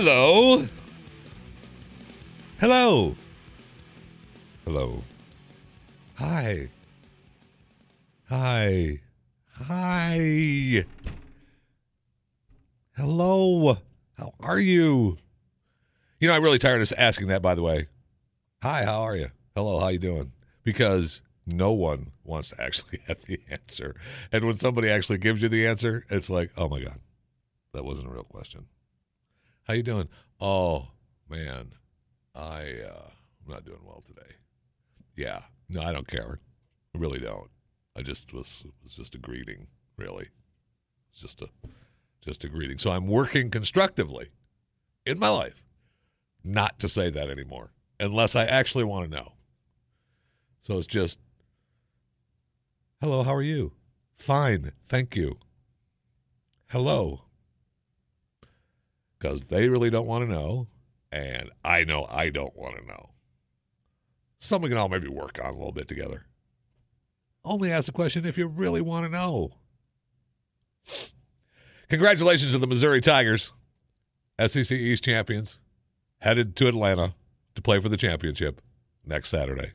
Hello. Hello. Hello. Hi. Hi. Hi. Hello. How are you? You know, I'm really tired of asking that, by the way. Hi, how are you? Hello, how you doing? Because no one wants to actually have the answer. And when somebody actually gives you the answer, it's like, oh my God, that wasn't a real question. How you doing? Oh man, I uh, I'm not doing well today. Yeah, no, I don't care. I really don't. I just was was just a greeting, really. It's just a just a greeting. So I'm working constructively in my life not to say that anymore, unless I actually want to know. So it's just, hello, how are you? Fine, thank you. Hello because they really don't want to know, and I know I don't want to know. Something we can all maybe work on a little bit together. Only ask the question if you really want to know. Congratulations to the Missouri Tigers, SEC East champions, headed to Atlanta to play for the championship next Saturday.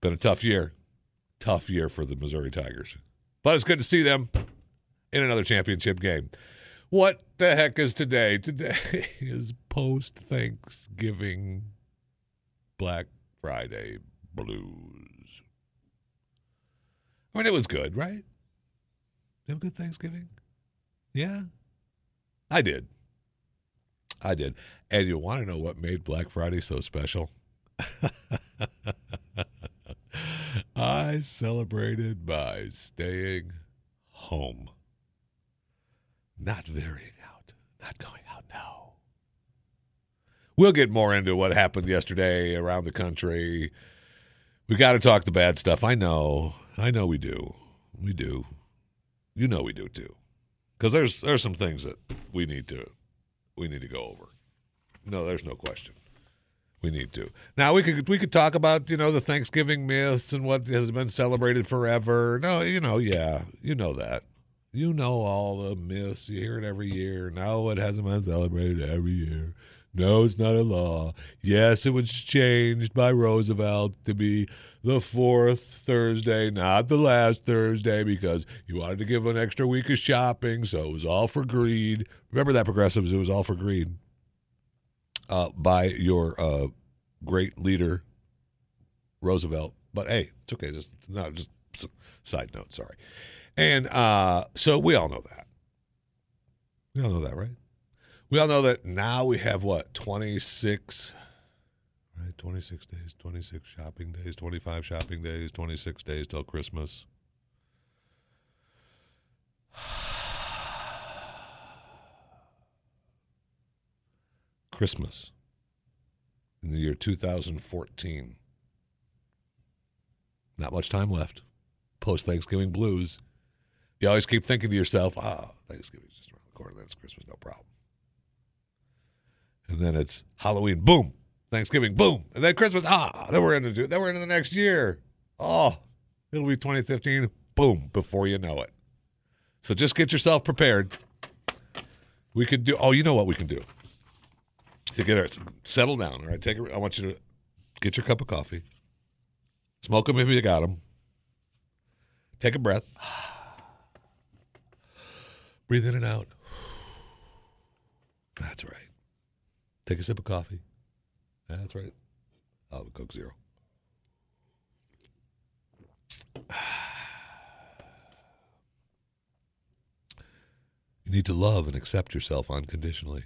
Been a tough year. Tough year for the Missouri Tigers. But it's good to see them in another championship game. What the heck is today? Today is post Thanksgiving Black Friday blues. I mean, it was good, right? You have a good Thanksgiving? Yeah, I did. I did. And you want to know what made Black Friday so special? I celebrated by staying home not varying out, not going out now. We'll get more into what happened yesterday around the country. We got to talk the bad stuff. I know. I know we do. We do. You know we do too. Cuz there's there's some things that we need to we need to go over. No, there's no question. We need to. Now we could we could talk about, you know, the Thanksgiving myths and what has been celebrated forever. No, you know, yeah, you know that. You know all the myths. You hear it every year. No, it hasn't been celebrated every year. No, it's not a law. Yes, it was changed by Roosevelt to be the fourth Thursday, not the last Thursday, because he wanted to give an extra week of shopping. So it was all for greed. Remember that, progressives? It was all for greed uh, by your uh, great leader, Roosevelt. But hey, it's okay. Just no, just side note. Sorry. And uh, so we all know that. We all know that, right? We all know that now we have what, 26, right? 26 days, 26 shopping days, 25 shopping days, 26 days till Christmas. Christmas in the year 2014. Not much time left. Post Thanksgiving blues you always keep thinking to yourself, ah, oh, Thanksgiving's just around the corner, then it's Christmas, no problem. And then it's Halloween, boom. Thanksgiving, boom. And then Christmas, ah, then we're into then we're into the next year. Oh, it'll be 2015, boom, before you know it. So just get yourself prepared. We could do oh, you know what we can do. To get our settle down, all right? Take a, I want you to get your cup of coffee. Smoke them if you got them. Take a breath. Breathe in and out. That's right. Take a sip of coffee. That's right. I'll have a Coke Zero. You need to love and accept yourself unconditionally.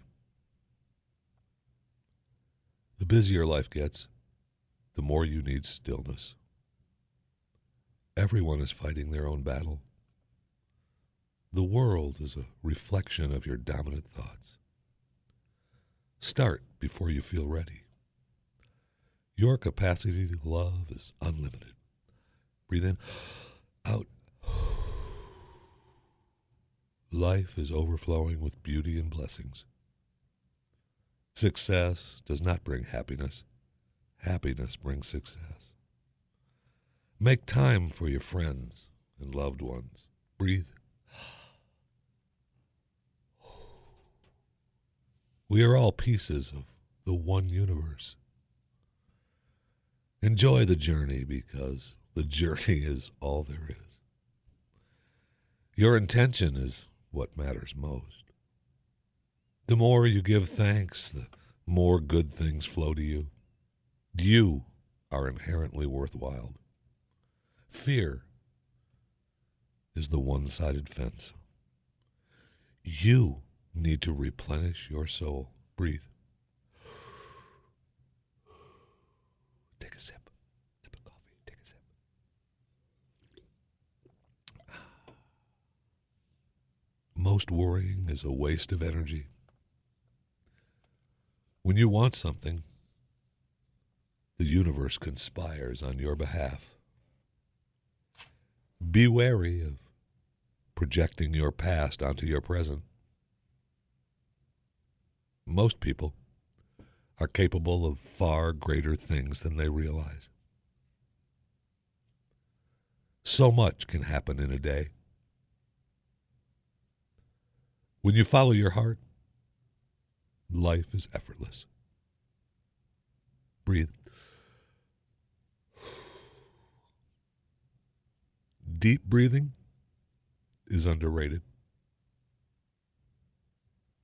The busier life gets, the more you need stillness. Everyone is fighting their own battle. The world is a reflection of your dominant thoughts. Start before you feel ready. Your capacity to love is unlimited. Breathe in, out. Life is overflowing with beauty and blessings. Success does not bring happiness. Happiness brings success. Make time for your friends and loved ones. Breathe. We are all pieces of the one universe. Enjoy the journey because the journey is all there is. Your intention is what matters most. The more you give thanks, the more good things flow to you. You are inherently worthwhile. Fear is the one sided fence. You need to replenish your soul. Breathe. Take a sip. Sip of coffee. Take a sip. Most worrying is a waste of energy. When you want something, the universe conspires on your behalf. Be wary of projecting your past onto your present. Most people are capable of far greater things than they realize. So much can happen in a day. When you follow your heart, life is effortless. Breathe. Deep breathing is underrated.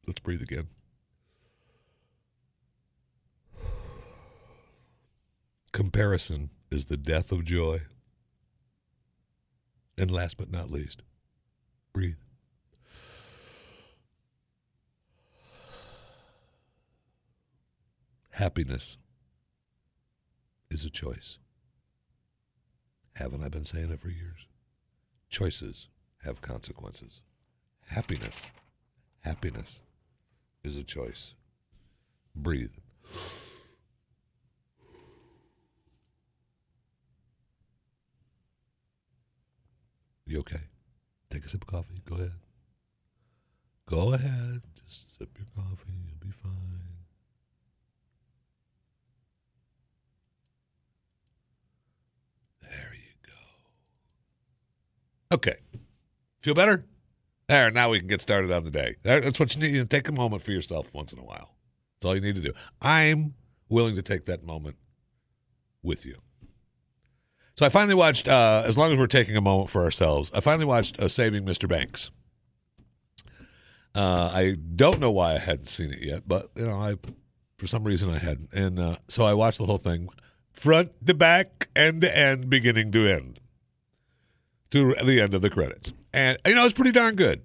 Let's breathe again. Comparison is the death of joy. And last but not least, breathe. Happiness is a choice. Haven't I been saying it for years? Choices have consequences. Happiness, happiness is a choice. Breathe. You okay? Take a sip of coffee. Go ahead. Go ahead. Just sip your coffee. You'll be fine. There you go. Okay. Feel better? There, now we can get started on the day. That's what you need. You take a moment for yourself once in a while. That's all you need to do. I'm willing to take that moment with you. So I finally watched, uh, as long as we're taking a moment for ourselves, I finally watched uh, Saving Mr. Banks. Uh, I don't know why I hadn't seen it yet, but you know, I for some reason I hadn't, and uh, so I watched the whole thing, front to back, end to end, beginning to end, to the end of the credits, and you know it's pretty darn good.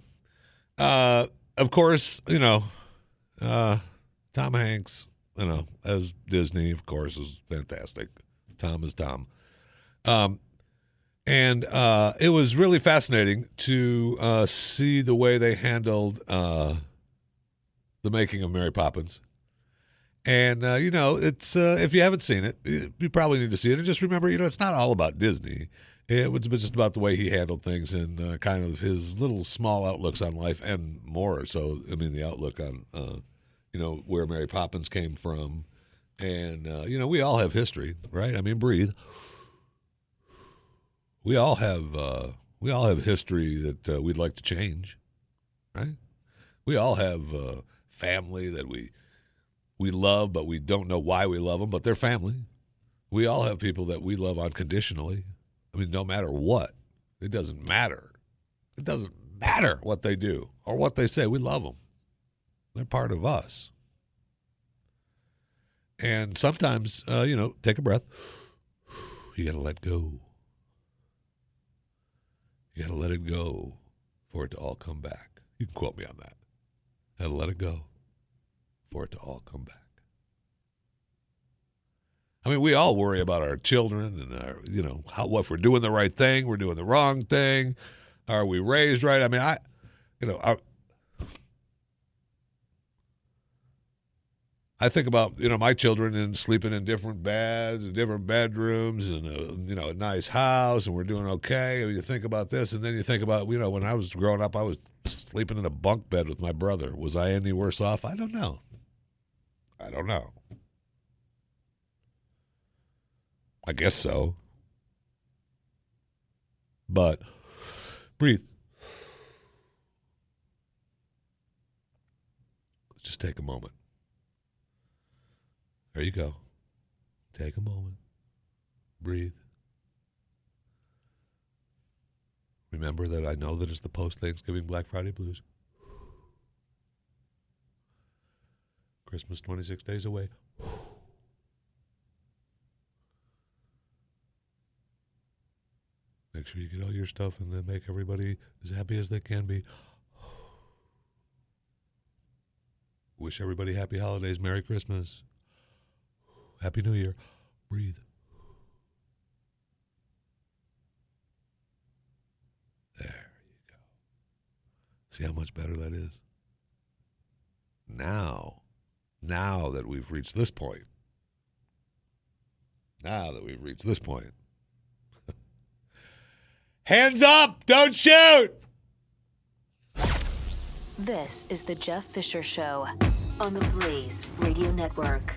Uh, of course, you know, uh, Tom Hanks, you know, as Disney, of course, is fantastic. Tom is Tom. Um, and uh, it was really fascinating to uh, see the way they handled uh, the making of Mary Poppins. And uh, you know, it's uh, if you haven't seen it, you probably need to see it. And just remember, you know, it's not all about Disney. It was just about the way he handled things and uh, kind of his little small outlooks on life, and more. So, I mean, the outlook on, you know, where Mary Poppins came from, and you know, we all have history, right? I mean, breathe we all have uh, we all have history that uh, we'd like to change, right? We all have uh, family that we we love, but we don't know why we love them, but they're family. We all have people that we love unconditionally. I mean, no matter what, it doesn't matter. It doesn't matter what they do or what they say. We love them. They're part of us. And sometimes, uh, you know, take a breath. You got to let go. You got to let it go for it to all come back. You can quote me on that. To let it go for it to all come back. I mean, we all worry about our children and our, you know, how, if we're doing the right thing, we're doing the wrong thing. Are we raised right? I mean, I, you know, I, I think about you know my children and sleeping in different beds and different bedrooms and a, you know a nice house and we're doing okay. And you think about this and then you think about you know when I was growing up I was sleeping in a bunk bed with my brother. Was I any worse off? I don't know. I don't know. I guess so. But breathe. Let's just take a moment. There you go. Take a moment. Breathe. Remember that I know that it's the post Thanksgiving Black Friday blues. Christmas 26 days away. Make sure you get all your stuff and then make everybody as happy as they can be. Wish everybody happy holidays, Merry Christmas, Happy New Year. Breathe. There you go. See how much better that is? Now, now that we've reached this point, now that we've reached this point, hands up, don't shoot! This is the Jeff Fisher Show on the Blaze Radio Network.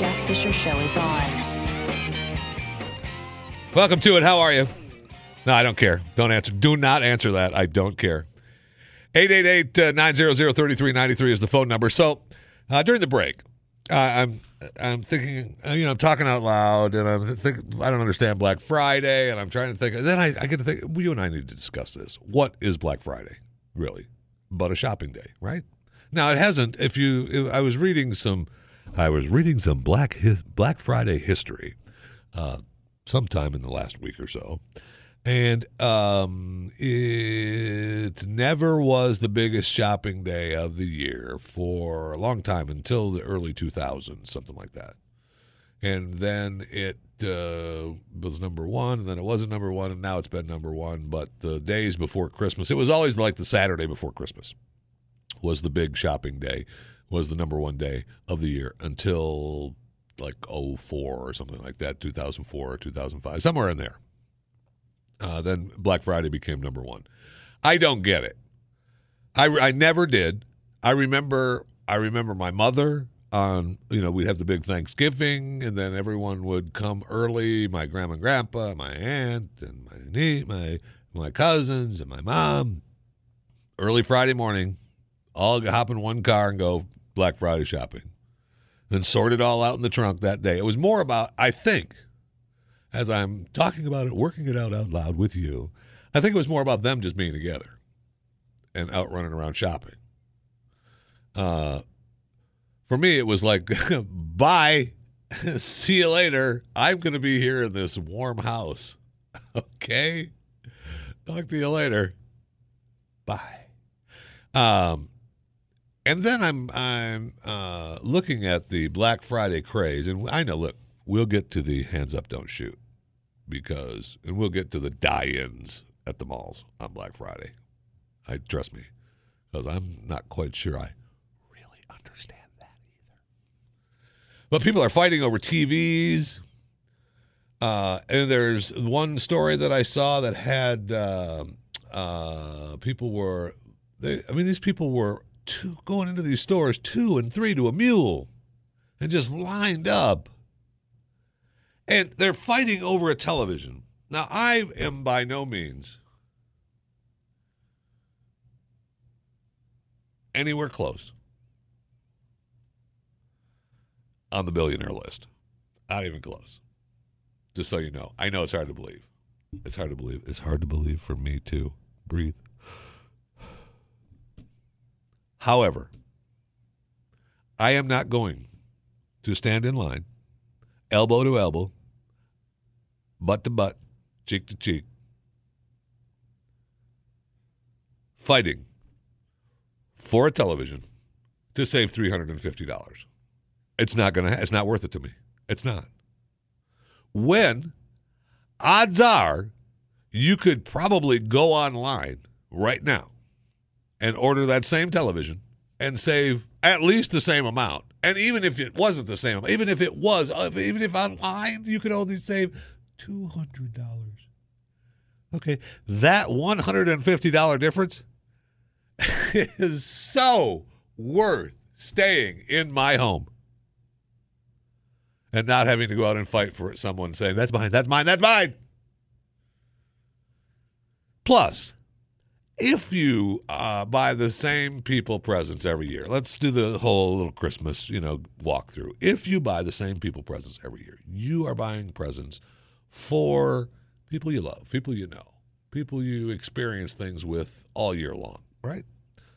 Jeff Fisher Show is on. Welcome to it. How are you? No, I don't care. Don't answer. Do not answer that. I don't care. 888 900 3393 is the phone number. So uh, during the break, uh, I'm I'm thinking, uh, you know, I'm talking out loud, and I'm thinking, I don't understand Black Friday, and I'm trying to think. And then I, I get to think, well, you and I need to discuss this. What is Black Friday, really? But a shopping day, right? Now it hasn't. If you, if I was reading some, I was reading some Black his, Black Friday history, uh, sometime in the last week or so, and um, it never was the biggest shopping day of the year for a long time until the early 2000s, something like that. And then it uh, was number one, and then it wasn't number one, and now it's been number one. But the days before Christmas, it was always like the Saturday before Christmas was the big shopping day, was the number one day of the year until like 04 or something like that, 2004 or 2005, somewhere in there. Uh, then Black Friday became number one. I don't get it. I, I never did. I remember I remember my mother on you know we'd have the big Thanksgiving and then everyone would come early. My grandma and grandpa, my aunt and my niece, my my cousins and my mom. Early Friday morning, all hop in one car and go Black Friday shopping. and sort it all out in the trunk that day. It was more about I think as I'm talking about it, working it out out loud with you, I think it was more about them just being together and out running around shopping. Uh, for me, it was like, bye, see you later. I'm going to be here in this warm house. Okay, talk to you later. Bye. Um, and then I'm I'm uh, looking at the Black Friday craze, and I know. Look, we'll get to the hands up, don't shoot, because, and we'll get to the die-ins at the malls on Black Friday. I trust me, because I'm not quite sure I really understand that either. But people are fighting over TVs. Uh, and there's one story that I saw that had uh, uh, people were, they, I mean, these people were two, going into these stores two and three to a mule and just lined up and they're fighting over a television. Now, I am by no means anywhere close on the billionaire list. Not even close. Just so you know. I know it's hard to believe. It's hard to believe. It's hard to believe for me, too. Breathe. However, I am not going to stand in line, elbow to elbow, butt to butt, cheek to cheek, fighting for a television to save $350. It's not going to it's not worth it to me. It's not. When odds are you could probably go online right now and order that same television and save at least the same amount. And even if it wasn't the same, even if it was, even if online you could only save $200. Okay, that $150 difference is so worth staying in my home and not having to go out and fight for it. Someone saying, that's mine, that's mine, that's mine. Plus, if you uh, buy the same people presents every year, let's do the whole little Christmas, you know, walkthrough. If you buy the same people presents every year, you are buying presents for people you love, people you know, people you experience things with all year long, right?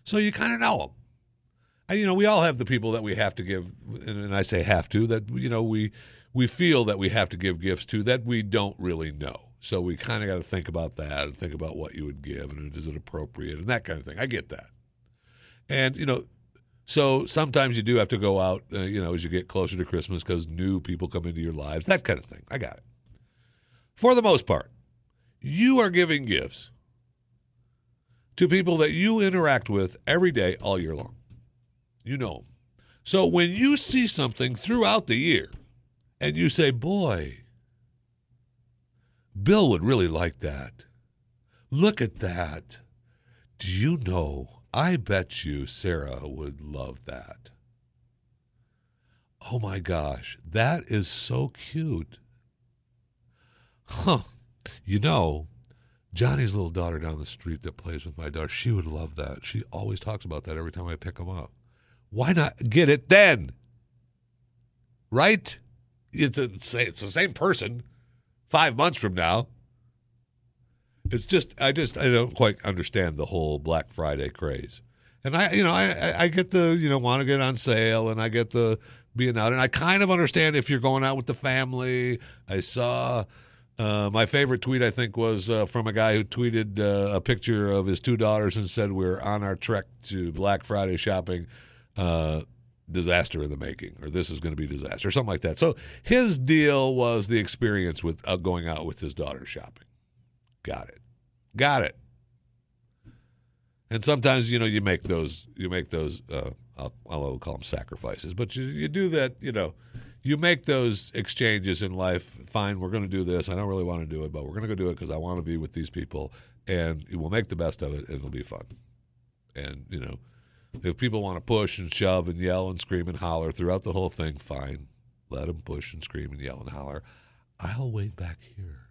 So you kind of know them. And, you know, we all have the people that we have to give, and I say have to, that, you know, we, we feel that we have to give gifts to that we don't really know. So we kind of got to think about that and think about what you would give and is it appropriate and that kind of thing. I get that. And, you know, so sometimes you do have to go out, uh, you know, as you get closer to Christmas because new people come into your lives, that kind of thing. I got it. For the most part, you are giving gifts to people that you interact with every day, all year long. You know 'em. So when you see something throughout the year and you say, boy, Bill would really like that. Look at that. Do you know? I bet you Sarah would love that. Oh my gosh, that is so cute. Huh. You know, Johnny's little daughter down the street that plays with my daughter, she would love that. She always talks about that every time I pick them up. Why not get it then? Right? It's, a, it's the same person five months from now. It's just I just I don't quite understand the whole Black Friday craze. And I you know I I- get the you know want to get on sale and I get the being out and I kind of understand if you're going out with the family. I saw uh, my favorite tweet I think was uh, from a guy who tweeted uh, a picture of his two daughters and said we're on our trek to Black Friday shopping. Disaster in the making, or this is going to be disaster, or something like that. So his deal was the experience with uh, going out with his daughter shopping. Got it, got it. And sometimes you know you make those you make those uh, I'll, I'll call them sacrifices, but you you do that you know you make those exchanges in life. Fine, we're going to do this. I don't really want to do it, but we're going to go do it because I want to be with these people, and we'll make the best of it, and it'll be fun. And you know, if people want to push and shove and yell and scream and holler throughout the whole thing, fine. Let them push and scream and yell and holler. I'll wait back here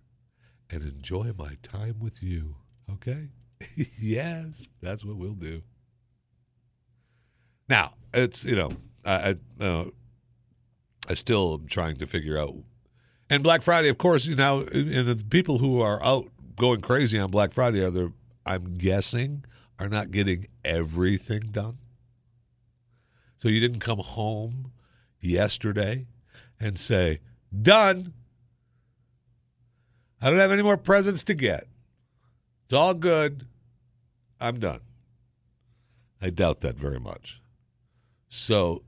and enjoy my time with you. Okay? yes, that's what we'll do. Now, it's, you know, I, I, uh, I still am trying to figure out. And Black Friday, of course, you know, and the people who are out going crazy on Black Friday are the, I'm guessing, are not getting everything done. So you didn't come home yesterday and say, done. I don't have any more presents to get. It's all good. I'm done. I doubt that very much. So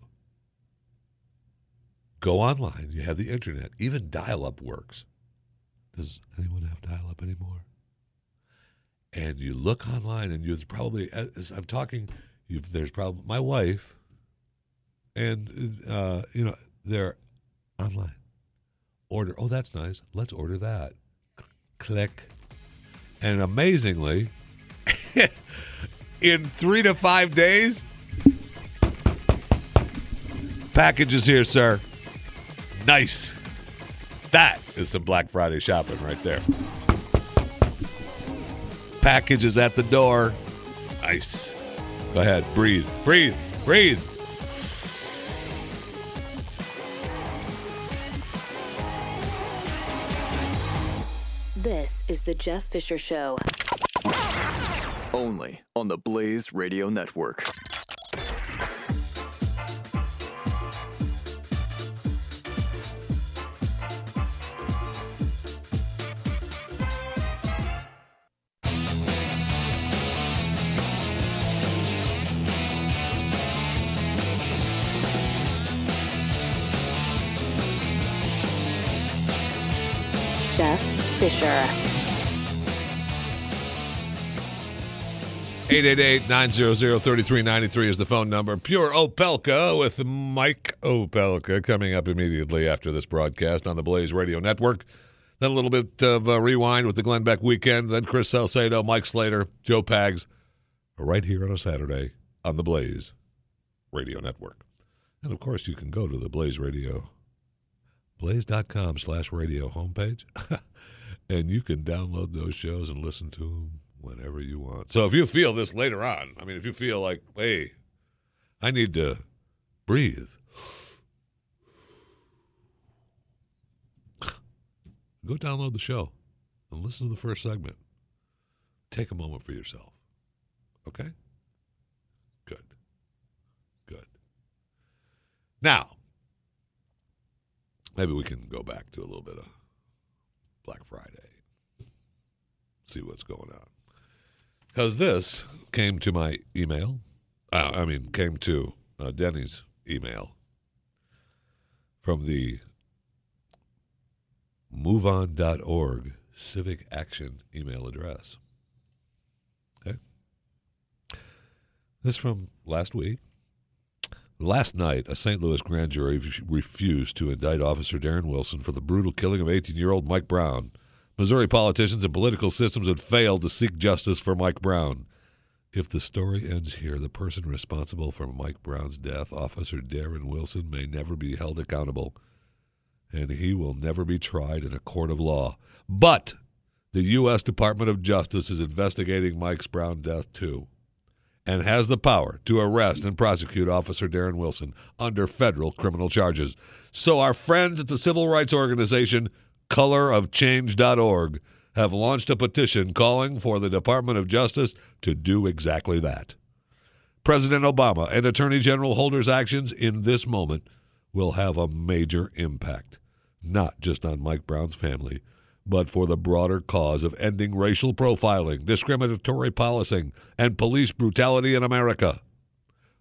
go online. You have the internet. Even dial up works. Does anyone have dial up anymore? And you look online and you're probably as I'm talking, you, there's probably my wife, and uh, you know they're online. Order. Oh, that's nice. Let's order that. Click, and amazingly, in three to five days, package is here, sir. Nice. That is some Black Friday shopping right there package is at the door. Nice. Go ahead, breathe, breathe, breathe. This is The Jeff Fisher Show. Only on the Blaze Radio Network. Fisher. 888-900-3393 is the phone number. Pure Opelka with Mike Opelka coming up immediately after this broadcast on the Blaze Radio Network. Then a little bit of a rewind with the Glenn Beck weekend. Then Chris Salcedo, Mike Slater, Joe Pags, right here on a Saturday on the Blaze Radio Network. And of course, you can go to the Blaze Radio, blaze.com slash radio homepage, and you can download those shows and listen to them whenever you want. So if you feel this later on, I mean, if you feel like, hey, I need to breathe, go download the show and listen to the first segment. Take a moment for yourself. Okay? Good. Good. Now, maybe we can go back to a little bit of Black Friday, see what's going on. Because this came to my email. Uh, I mean, came to uh, Denny's email from the moveon.org civic action email address. Okay. This from last week. Last night, a St. Louis grand jury refused to indict Officer Darren Wilson for the brutal killing of 18 year old Mike Brown. Missouri politicians and political systems had failed to seek justice for Mike Brown. If the story ends here, the person responsible for Mike Brown's death, Officer Darren Wilson, may never be held accountable, and he will never be tried in a court of law. But the U.S. Department of Justice is investigating Mike's Brown death, too, and has the power to arrest and prosecute Officer Darren Wilson under federal criminal charges. So, our friends at the civil rights organization colorofchange.org have launched a petition calling for the Department of Justice to do exactly that. President Obama and Attorney General Holder's actions in this moment will have a major impact, not just on Mike Brown's family, but for the broader cause of ending racial profiling, discriminatory policing, and police brutality in America.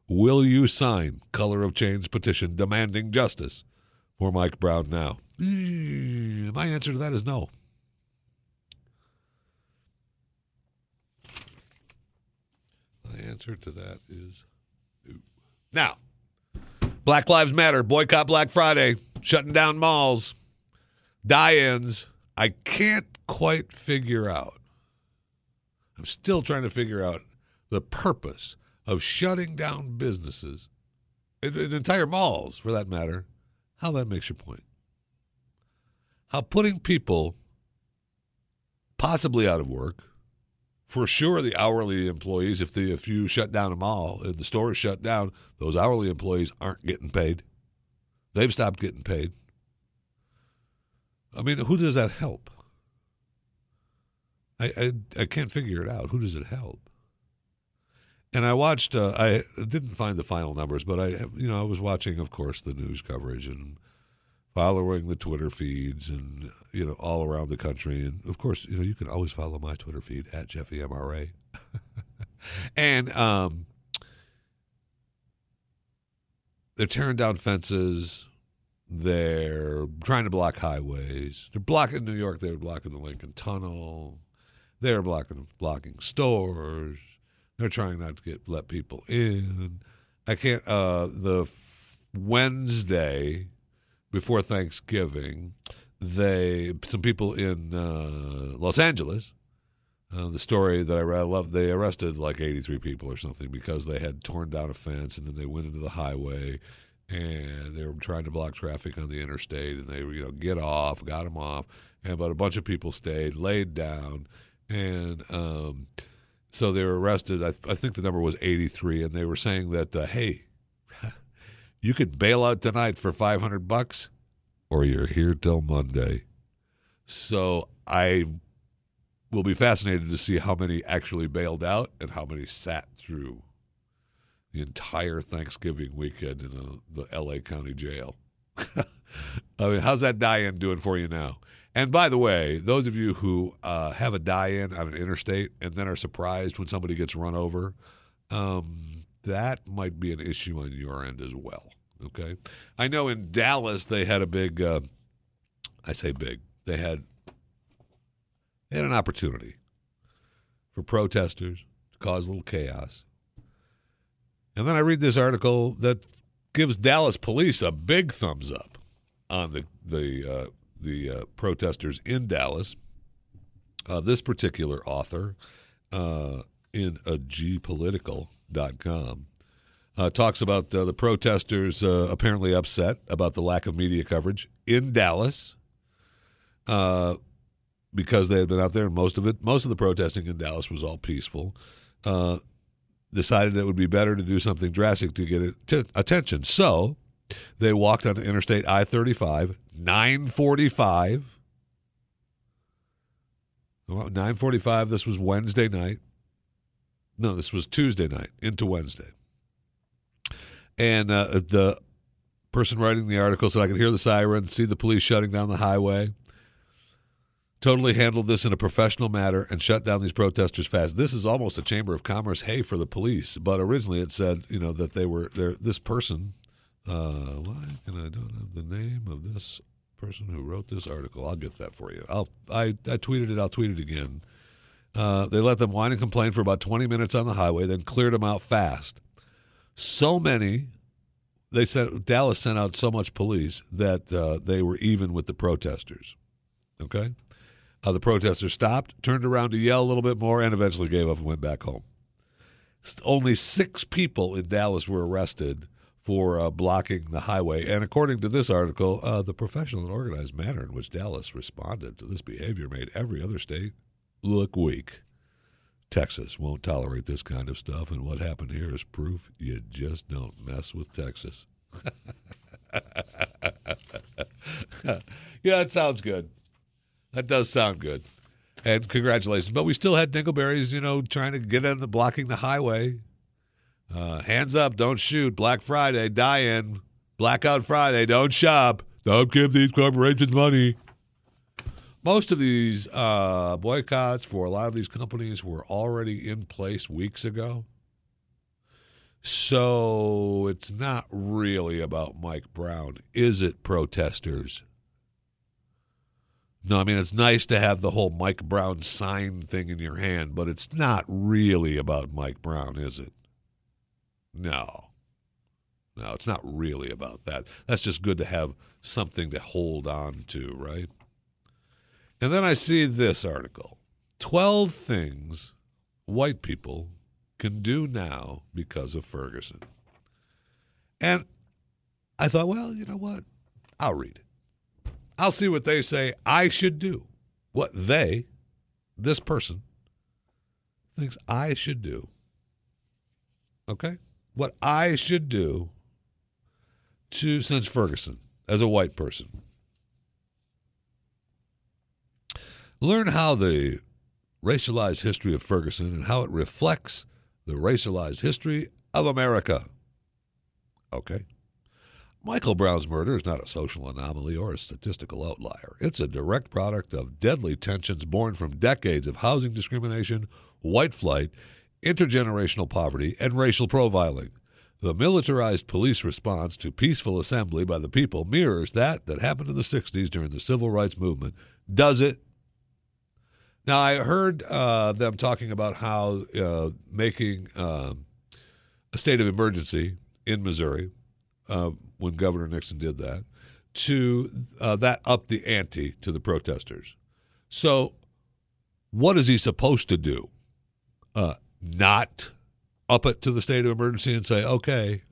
Will you sign Color of Change petition demanding justice for Mike Brown now? Mm, my answer to that is no. My answer to that is no. Now, Black Lives Matter, boycott Black Friday, shutting down malls, die ins. I can't quite figure out. I'm still trying to figure out the purpose of shutting down businesses, uh, and, and entire malls for that matter, how that makes your point how putting people possibly out of work, for sure the hourly employees, if the if you shut down a mall and the store is shut down, those hourly employees aren't getting paid. They've stopped getting paid. I mean, who does that help? I, I, I can't figure it out. Who does it help? And I watched. Uh, I didn't find the final numbers, but I, you know, I was watching, of course, the news coverage and following the Twitter feeds and you know all around the country. And of course, you know you can always follow my Twitter feed at Jeffy MRA. and um, they're tearing down fences. They're trying to block highways. They're blocking New York. They're blocking the Lincoln Tunnel. They're blocking blocking stores. They're trying not to get let people in. I can't. Uh, the Wednesday before Thanksgiving, they some people in uh, Los Angeles. Uh, the story that I read, I love, they arrested like 83 people or something because they had torn down a fence and then they went into the highway and they were trying to block traffic on the interstate and they you know, get off, got them off. And, but a bunch of people stayed, laid down. And um, so they were arrested. I, I, think the number was 83. And they were saying that, uh, hey, you could bail out tonight for 500 bucks or you're here till Monday. So I will be fascinated to see how many actually bailed out and how many sat through the entire Thanksgiving weekend in a, the LA County Jail. I mean, how's that die-in doing for you now? And by the way, those of you who uh, have a die-in on an interstate and then are surprised when somebody gets run over, um, that might be an issue on your end as well. Okay. I know in Dallas they had a big, uh, I say big, they had They had an opportunity for protesters to cause a little chaos. And then I read this article that gives Dallas police a big thumbs up on the the uh, the uh, protesters in Dallas. Uh, this particular author uh, in a gpolitical.com uh, talks about uh, the protesters uh, apparently upset about the lack of media coverage in Dallas because they had been out there and most of it, most of the protesting in Dallas was all peaceful. Decided it would be better to do something drastic to get it attention. So they walked on Interstate I 35, 945. 945, this was Wednesday night. No, this was Tuesday night into Wednesday. And uh, the person writing the article said, I could hear the siren, see the police shutting down the highway. Totally handled this in a professional manner and shut down these protesters fast. This is almost a Chamber of Commerce hey for the police, but originally it said, you know, that they were there. This person, uh, why can I don't have the name of this person who wrote this article? I'll get that for you. I'll I, I tweeted it. I'll tweet it again. Uh, they let them whine and complain for about 20 minutes on the highway, then cleared them out fast. So many, they sent Dallas sent out so much police that uh, they were even with the protesters. Okay, uh, the protesters stopped, turned around to yell a little bit more, and eventually gave up and went back home. Only six people in Dallas were arrested for uh, blocking the highway. And according to this article, uh, the professional and organized manner in which Dallas responded to this behavior made every other state look weak. Texas won't tolerate this kind of stuff, and what happened here is proof you just don't mess with Texas. yeah, that sounds good. That does sound good. And congratulations. But we still had dingleberries, you know, trying to get in the blocking the highway. Uh, hands up, don't shoot. Black Friday, die in. Blackout Friday, don't shop. Don't give these corporations money. Most of these uh, boycotts for a lot of these companies were already in place weeks ago. So it's not really about Mike Brown, is it, protesters? No, I mean, it's nice to have the whole Mike Brown sign thing in your hand, but it's not really about Mike Brown, is it? No. No, it's not really about that. That's just good to have something to hold on to, right? And then I see this article 12 things white people can do now because of Ferguson. And I thought, well, you know what? I'll read it. I'll see what they say I should do. What they, this person, thinks I should do. Okay? What I should do to, since Ferguson, as a white person. Learn how the racialized history of Ferguson and how it reflects the racialized history of America. Okay. Michael Brown's murder is not a social anomaly or a statistical outlier. It's a direct product of deadly tensions born from decades of housing discrimination, white flight, intergenerational poverty, and racial profiling. The militarized police response to peaceful assembly by the people mirrors that that happened in the 60s during the civil rights movement. Does it? Now, I heard uh, them talking about how uh, making um a state of emergency in Missouri, uh, when Governor Nixon did that, to uh, that upped the ante to the protesters. So, what is he supposed to do? Uh, not up it to the state of emergency and say, okay,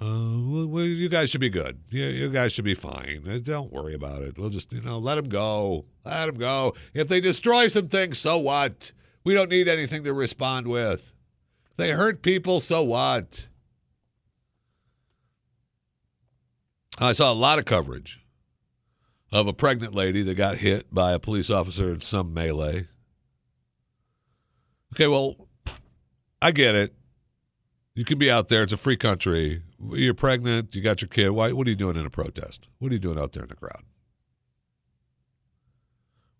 uh, well, you guys should be good. You, you guys should be fine. Uh, Don't worry about it. We'll just, you know, let them go. Let them go. If they destroy some things, so what? We don't need anything to respond with. They hurt people, so what? I saw a lot of coverage of a pregnant lady that got hit by a police officer in some melee. Okay, well, I get it. You can be out there. It's a free country. You're pregnant. You got your kid. Why? What are you doing in a protest? What are you doing out there in the crowd?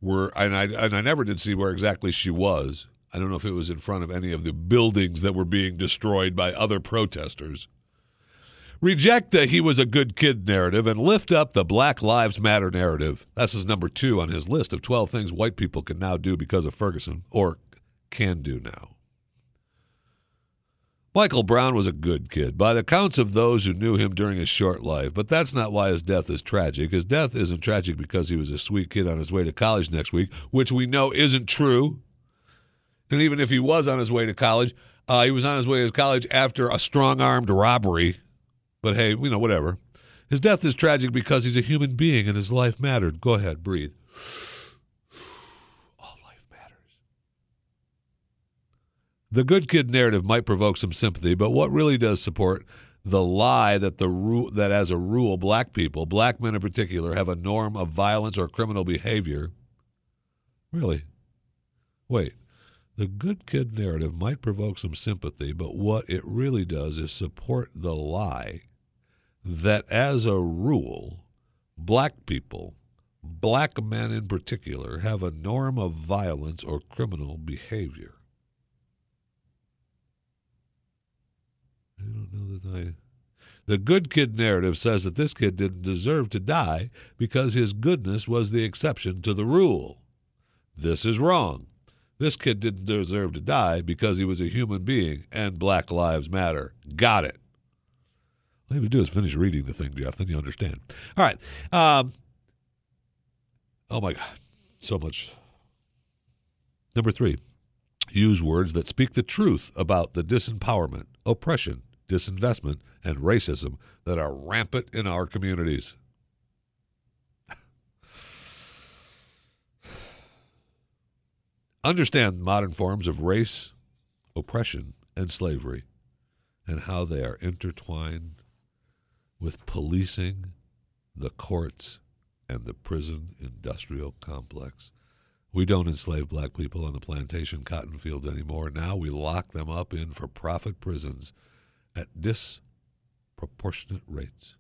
Where and I and I never did see where exactly she was. I don't know if it was in front of any of the buildings that were being destroyed by other protesters. Reject the he was a good kid narrative and lift up the Black Lives Matter narrative. That's his number two on his list of 12 things white people can now do because of Ferguson, or can do now. Michael Brown was a good kid, by the accounts of those who knew him during his short life, but that's not why his death is tragic. His death isn't tragic because he was a sweet kid on his way to college next week, which we know isn't true. And even if he was on his way to college, uh, he was on his way to college after a strong armed robbery. But hey, you know, whatever. His death is tragic because he's a human being and his life mattered. Go ahead, breathe. All life matters. The good kid narrative might provoke some sympathy, but what really does support the lie that the ru- that as a rule black people, black men in particular, have a norm of violence or criminal behavior? Really? Wait. The good kid narrative might provoke some sympathy, but what it really does is support the lie that as a rule, black people, black men in particular, have a norm of violence or criminal behavior. I don't know that I. The good kid narrative says that this kid didn't deserve to die because his goodness was the exception to the rule. This is wrong. This kid didn't deserve to die because he was a human being and Black Lives Matter. Got it. All you have to do is finish reading the thing, Jeff, then you understand. All right. Um, oh, my God. So much. Number three, use words that speak the truth about the disempowerment, oppression, disinvestment, and racism that are rampant in our communities. Understand modern forms of race, oppression, and slavery, and how they are intertwined with policing, the courts, and the prison industrial complex. We don't enslave black people on the plantation cotton fields anymore. Now we lock them up in for profit prisons at disproportionate rates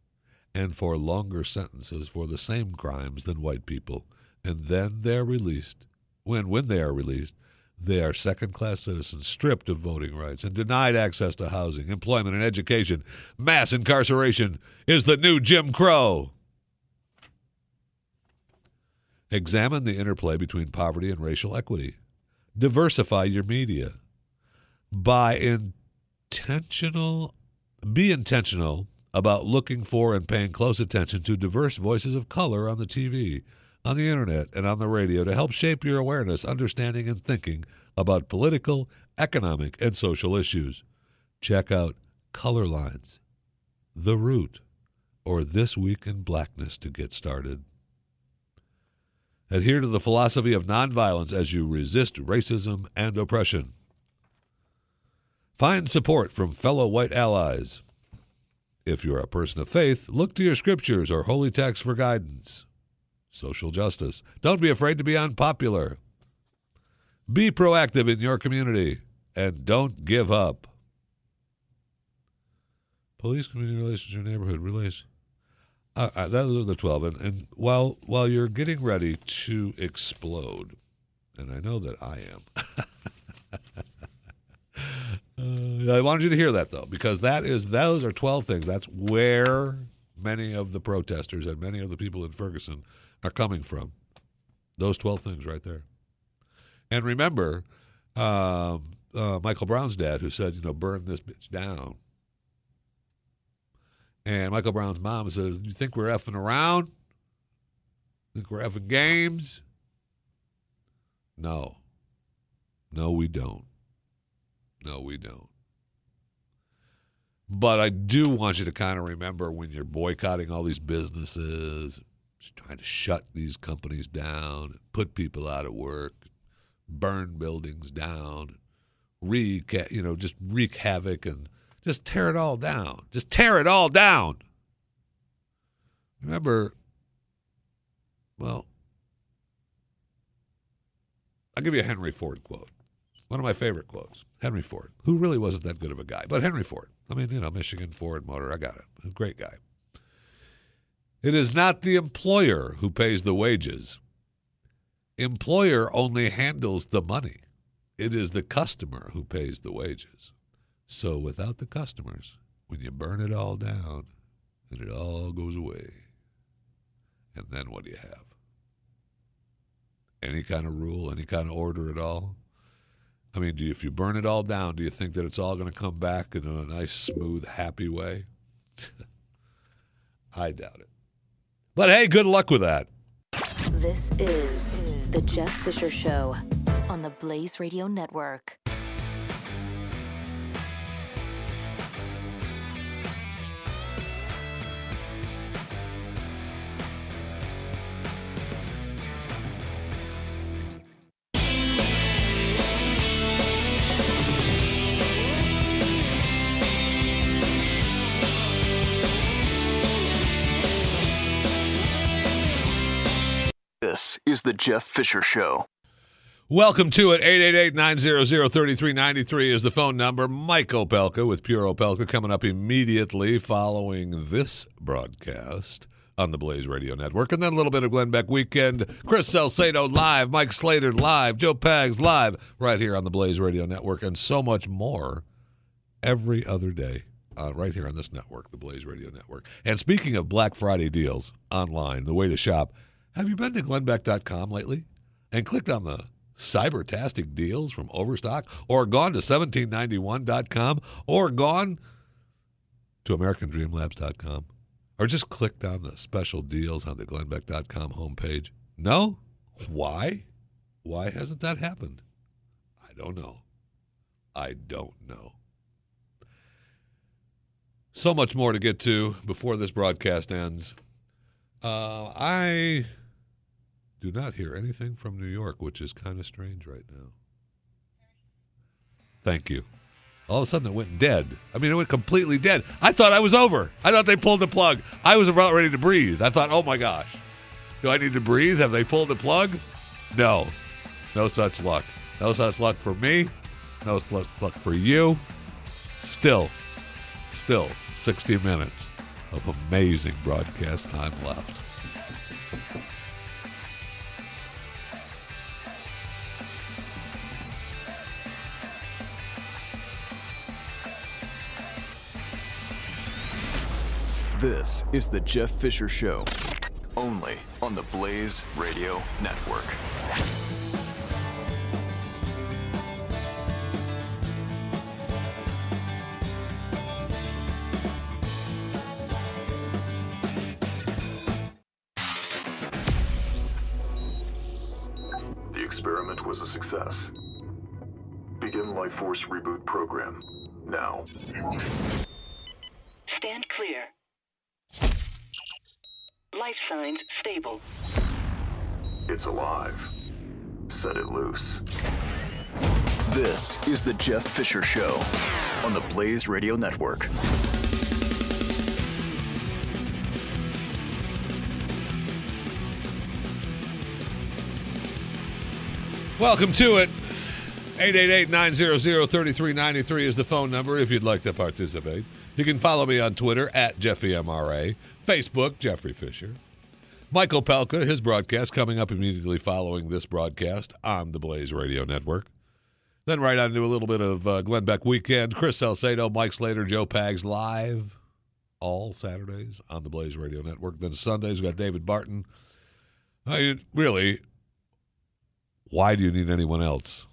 and for longer sentences for the same crimes than white people. And then they're released. When when they are released, they are second class citizens stripped of voting rights and denied access to housing, employment, and education. Mass incarceration is the new Jim Crow. Examine the interplay between poverty and racial equity. Diversify your media. By intentional, be intentional about looking for and paying close attention to diverse voices of color on the TV, on the internet, and on the radio to help shape your awareness, understanding, and thinking about political, economic, and social issues. Check out Colorlines, The Root, or This Week in Blackness to get started. Adhere to the philosophy of nonviolence as you resist racism and oppression. Find support from fellow white allies. If you're a person of faith, look to your scriptures or holy texts for guidance. Social justice. Don't be afraid to be unpopular. Be proactive in your community and don't give up. Police, community relationship, neighborhood relations. Uh, uh, those are the 12. And, and while, while you're getting ready to explode, and I know that I am, uh, I wanted you to hear that, though, because that is those are 12 things. That's where many of the protesters and many of the people in Ferguson are coming from. Those 12 things right there. And remember, um, uh, Michael Brown's dad, who said, you know, burn this bitch down. And Michael Brown's mom says, You think we're effing around? Think we're effing games? No. No, we don't. No, we don't. But I do want you to kind of remember when you're boycotting all these businesses, trying to shut these companies down, put people out of work, burn buildings down, wreak, you know, just wreak havoc and just tear it all down. Just tear it all down. Remember, well, I'll give you a Henry Ford quote. One of my favorite quotes. Henry Ford, who really wasn't that good of a guy, but Henry Ford. I mean, you know, Michigan Ford Motor, I got it. Great guy. It is not the employer who pays the wages. Employer only handles the money. It is the customer who pays the wages. So without the customers, when you burn it all down, and it all goes away. And then what do you have? Any kind of rule, any kind of order at all? I mean, you, if you burn it all down, do you think that it's all going to come back in a nice, smooth, happy way? I doubt it. But hey, good luck with that. This is The Jeff Fisher Show on the Blaze Radio Network. This is the Jeff Fisher Show. Welcome to it. 888-900-3393 is the phone number. Mike Opelka with Pure Opelka coming up immediately following this broadcast on the Blaze Radio Network. And then a little bit of Glenn Beck Weekend. Chris Salcedo live, Mike Slater live, Joe Pags live right here on the Blaze Radio Network, and so much more every other day. Uh, right here on this network, the Blaze Radio Network. And speaking of Black Friday deals online, the way to shop, have you been to glennbeck.com lately and clicked on the cybertastic deals from Overstock or gone to 1791.com or gone to americandreamlabs.com or just clicked on the special deals on the glennbeck.com homepage? No? Why? Why hasn't that happened? I don't know. I don't know. So much more to get to before this broadcast ends. Uh, I do not hear anything from New York, which is kind of strange right now. Thank you. All of a sudden, it went dead. I mean, it went completely dead. I thought I was over. I thought they pulled the plug. I was about ready to breathe. I thought, oh my gosh, do I need to breathe? Have they pulled the plug? No, no such luck. No such luck for me. No such luck for you. Still, still 60 minutes of amazing broadcast time left. This is the Jeff Fisher Show, only on the Blaze Radio Network. This is the Jeff Fisher Show on the Blaze Radio Network. Welcome to it. 888-900-3393 is the phone number if you'd like to participate. You can follow me on Twitter at JeffyMRA, Facebook, Jeffrey Fisher. Mike Opelka, his broadcast coming up immediately following this broadcast on the Blaze Radio Network. Then right on to a little bit of uh, Glenn Beck Weekend. Chris Salcedo, Mike Slater, Joe Pags live all Saturdays on the Blaze Radio Network. Then Sundays, we got David Barton. I really, why do you need anyone else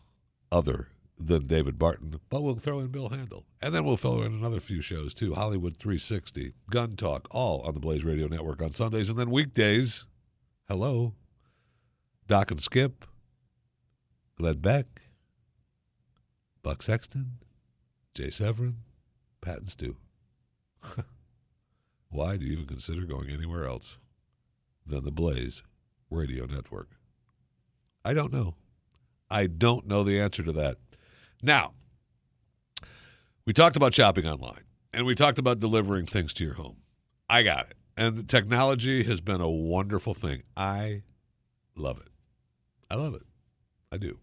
other than David Barton? But we'll throw in Bill Handel. And then we'll throw in another few shows too Hollywood 360, Gun Talk, all on the Blaze Radio Network on Sundays. And then weekdays, hello, Doc and Skip, Glenn Beck, Buck Sexton, Jay Severin, Pat and Stu. Why do you even consider going anywhere else than the Blaze Radio Network? I don't know. I don't know the answer to that. Now, we talked about shopping online and we talked about delivering things to your home. I got it. And technology has been a wonderful thing. I love it. I love it. I do.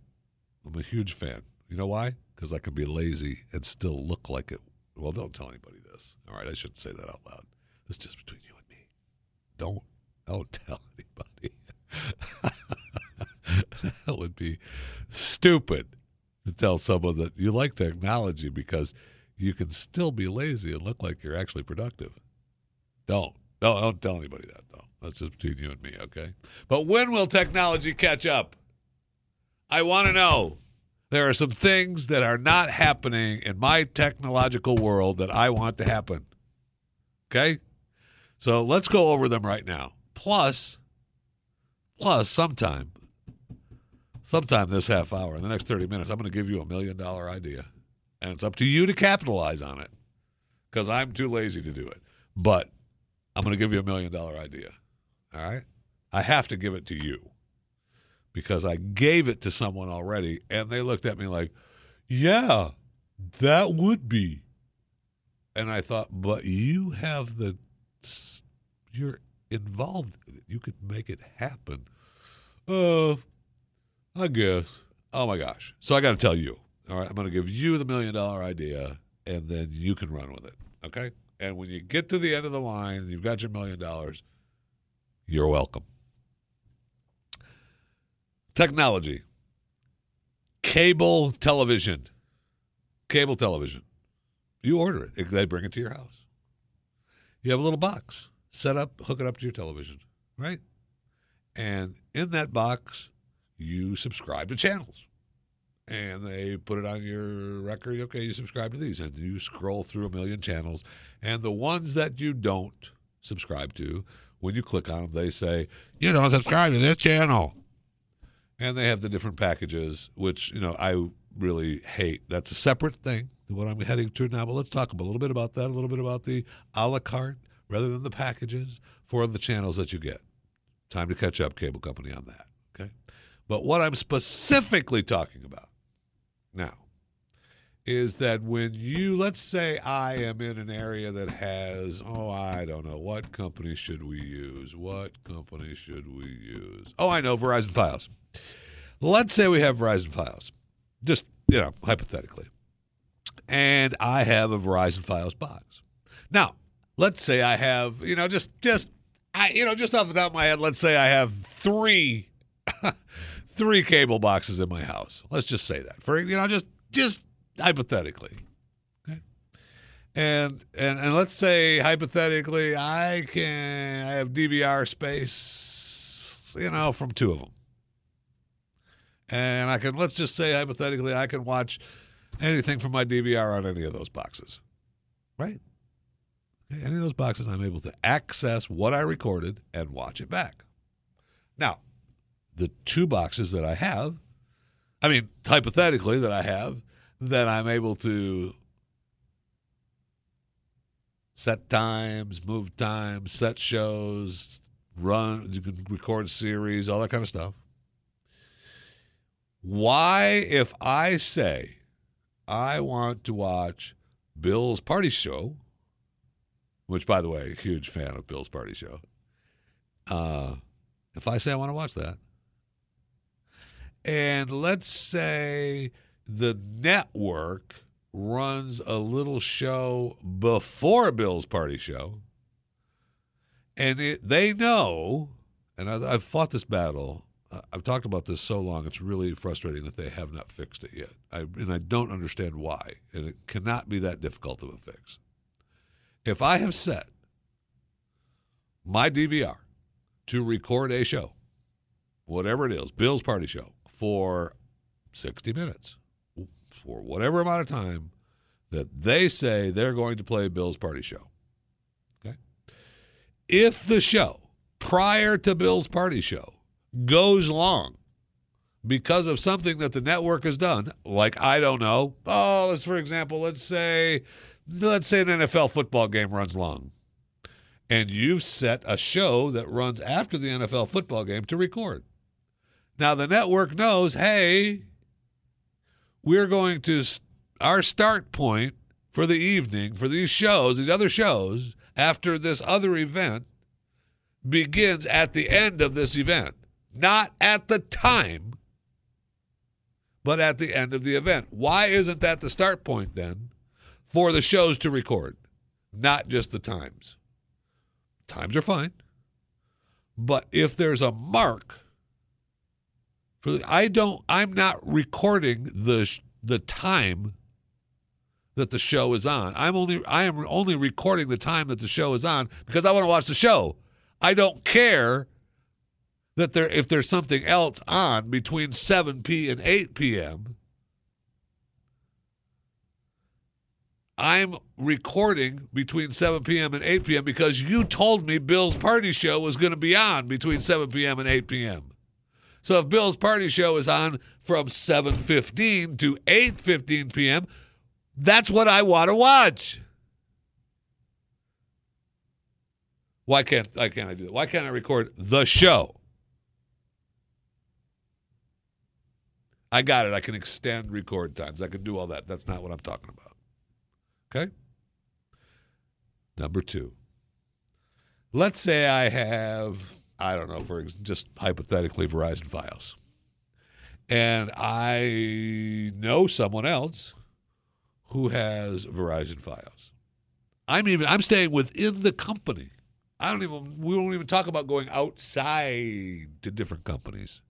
I'm a huge fan. You know why? Because I can be lazy and still look like it. Well, don't tell anybody this. All right, I shouldn't say that out loud. It's just between you and me. Don't don't tell anybody. that would be stupid to tell someone that you like technology because you can still be lazy and look like you're actually productive. Don't. Don't, don't tell anybody that, though. That's just between you and me, okay? But when will technology catch up? I want to know. There are some things that are not happening in my technological world that I want to happen. Okay? So let's go over them right now. Plus, plus sometime, sometime this half hour, in the next 30 minutes, I'm going to give you a million dollar idea. And it's up to you to capitalize on it because I'm too lazy to do it. But I'm going to give you a million dollar idea. All right? I have to give it to you because I gave it to someone already and they looked at me like, yeah, that would be. And I thought, but you have the, you're involved in it. You could make it happen. Uh, I guess. Oh my gosh. So I got to tell you. All right. I'm going to give you the million dollar idea and then you can run with it. Okay. And when you get to the end of the line, you've got your million dollars, you're welcome. Technology, cable television, cable television. You order it, they bring it to your house. You have a little box set up, hook it up to your television, right? And in that box, you subscribe to channels. And they put it on your record. Okay, you subscribe to these. And you scroll through a million channels. And the ones that you don't subscribe to, when you click on them, they say, You don't subscribe to this channel and they have the different packages, which you know I really hate. That's a separate thing to what I'm heading to now. But let's talk a little bit about that, a little bit about the a la carte rather than the packages for the channels that you get. Time to catch up, cable company, on that. But what I'm specifically talking about now is that when you let's say I am in an area that has oh I don't know what company should we use? What company should we use? Oh I know Verizon FiOS. let's say we have Verizon FiOS, just you know hypothetically and I have a Verizon FiOS box. Now let's say I have you know just just I you know just off the top of my head let's say I have three three cable boxes in my house let's just say that for you know just just hypothetically. Okay. And, and and let's say hypothetically I can I have DVR space, you know, from two of them. And I can let's just say hypothetically I can watch anything from my DVR on any of those boxes. Right? Any of those boxes I'm able to access what I recorded and watch it back. Now, the two boxes that I have, I mean, hypothetically that I have that I'm able to set times, move times, set shows, run, you can record series, all that kind of stuff. Why, if I say I want to watch Bill's Party Show, which, by the way, huge fan of Bill's Party Show, uh, if I say I want to watch that, and let's say the network runs a little show before Bill's party show, and it, they know, and I, have fought this battle. I've talked about this so long; it's really frustrating that they have not fixed it yet. I, and I don't understand why. And it cannot be that difficult of a fix. If I have set my DVR to record a show, whatever it is, Bill's party show, for 60 minutes for whatever amount of time that they say they're going to play Bill's party show. Okay? If the show prior to Bill's party show goes long because of something that the network has done, like I don't know, oh, let's for example, let's say let's say an NFL football game runs long. And you've set a show that runs after the NFL football game to record. Now the network knows, hey, we're going to our start point for the evening for these shows, these other shows, after this other event begins at the end of this event, not at the time, but at the end of the event. Why isn't that the start point then for the shows to record, not just the times? Times are fine. But if there's a mark for I don't I'm not recording the the time that the show is on. I'm only I am only recording the time that the show is on because I want to watch the show. I don't care that there if there's something else on between 7 p and 8 p.m. I'm recording between 7 p.m. and 8 p.m. because you told me Bill's party show was going to be on between 7 p.m. and 8 p.m. So if Bill's party show is on from 7:15 to 8:15 p.m., that's what I want to watch. Why can't why can't I do that? Why can't I record the show? I got it. I can extend record times. I can do all that. That's not what I'm talking about. Okay? Number 2. Let's say I have I don't know, for just hypothetically Verizon FiOS. And I know someone else who has Verizon FiOS. I'm even I'm staying within the company. I don't even we won't even talk about going outside to different companies,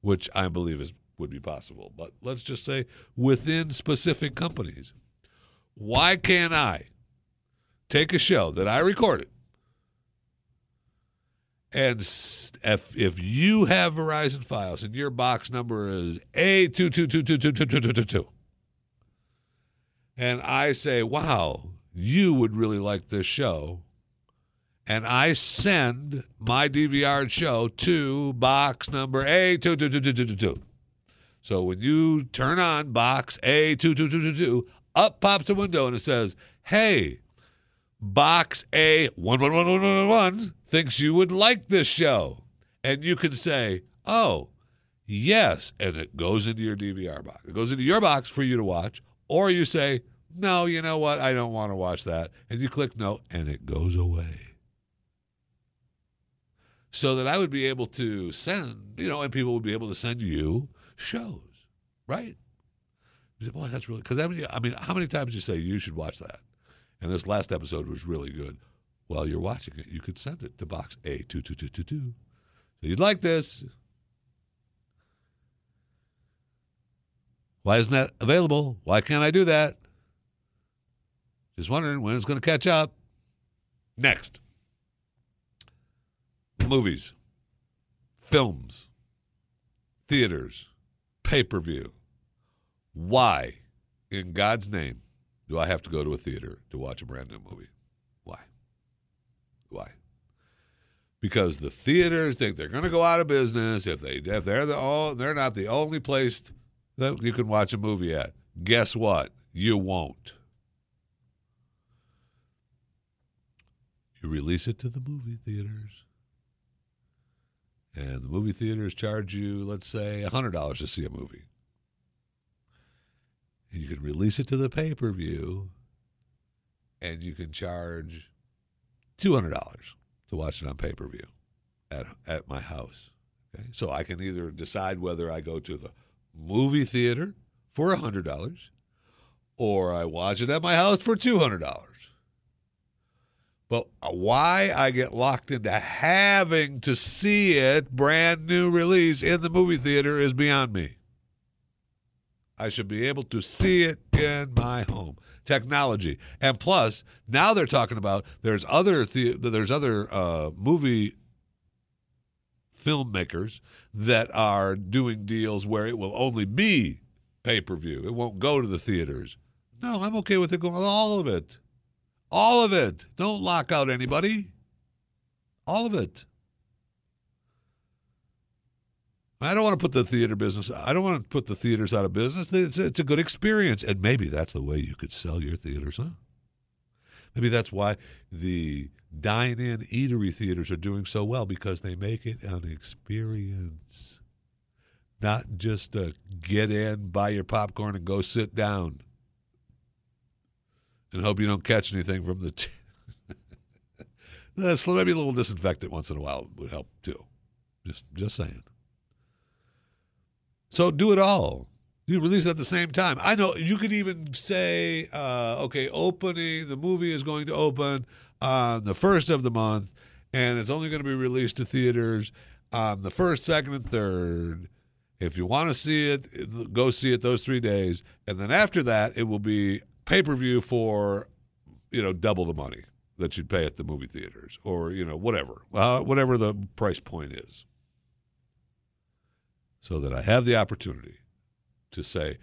which I believe is would be possible. But let's just say within specific companies. Why can't I take a show that I recorded and if, if you have Verizon FiOS and your box number is A22222222, and I say, wow, you would really like this show, and I send my DVR show to box number A222222. So when you turn on box A222222, up pops a window and it says, hey, box A11111 thinks you would like this show, and you can say, "Oh, yes," and it goes into your DVR box. It goes into your box for you to watch, or you say, "No, you know what? I don't want to watch that," and you click no, and it goes away. So that I would be able to send, you know, and people would be able to send you shows, right? You say, boy, that's really because I mean, I mean, how many times you say you should watch that? And this last episode was really good. While you're watching it, you could send it to box A22222. So you'd like this. Why isn't that available? Why can't I do that? Just wondering when it's going to catch up. Next movies, films, theaters, pay per view. Why, in God's name, do I have to go to a theater to watch a brand new movie? Why? Because the theaters think they're going to go out of business if they if they're the all they're not the only place that you can watch a movie at. Guess what? You won't. You release it to the movie theaters. And the movie theaters charge you, let's say, $100 to see a movie. And you can release it to the pay per view, and you can charge two hundred dollars to watch it on pay per view at at my house. Okay, so I can either decide whether I go to the movie theater for hundred dollars, or I watch it at my house for two hundred dollars. But why I get locked into having to see it brand new release in the movie theater is beyond me. I should be able to see it in my home. Technology, and plus now they're talking about there's other the, there's other uh, movie filmmakers that are doing deals where it will only be pay per view. It won't go to the theaters. No, I'm okay with it going all of it, all of it. Don't lock out anybody. All of it. I don't want to put the theater business. I don't want to put the theaters out of business. It's, it's a good experience, and maybe that's the way you could sell your theaters, huh? Maybe that's why the dine-in eatery theaters are doing so well because they make it an experience, not just a get in, buy your popcorn, and go sit down, and hope you don't catch anything from the. T- maybe a little disinfectant once in a while would help too. Just, just saying. So do it all. You release at the same time. I know you could even say, uh, okay, opening, the movie is going to open on the first of the month, and it's only going to be released to theaters on the first, second, and third. If you want to see it, go see it those three days. And then after that, it will be pay per view for you know double the money that you'd pay at the movie theaters or you know whatever uh, whatever the price point is so that i have the opportunity to say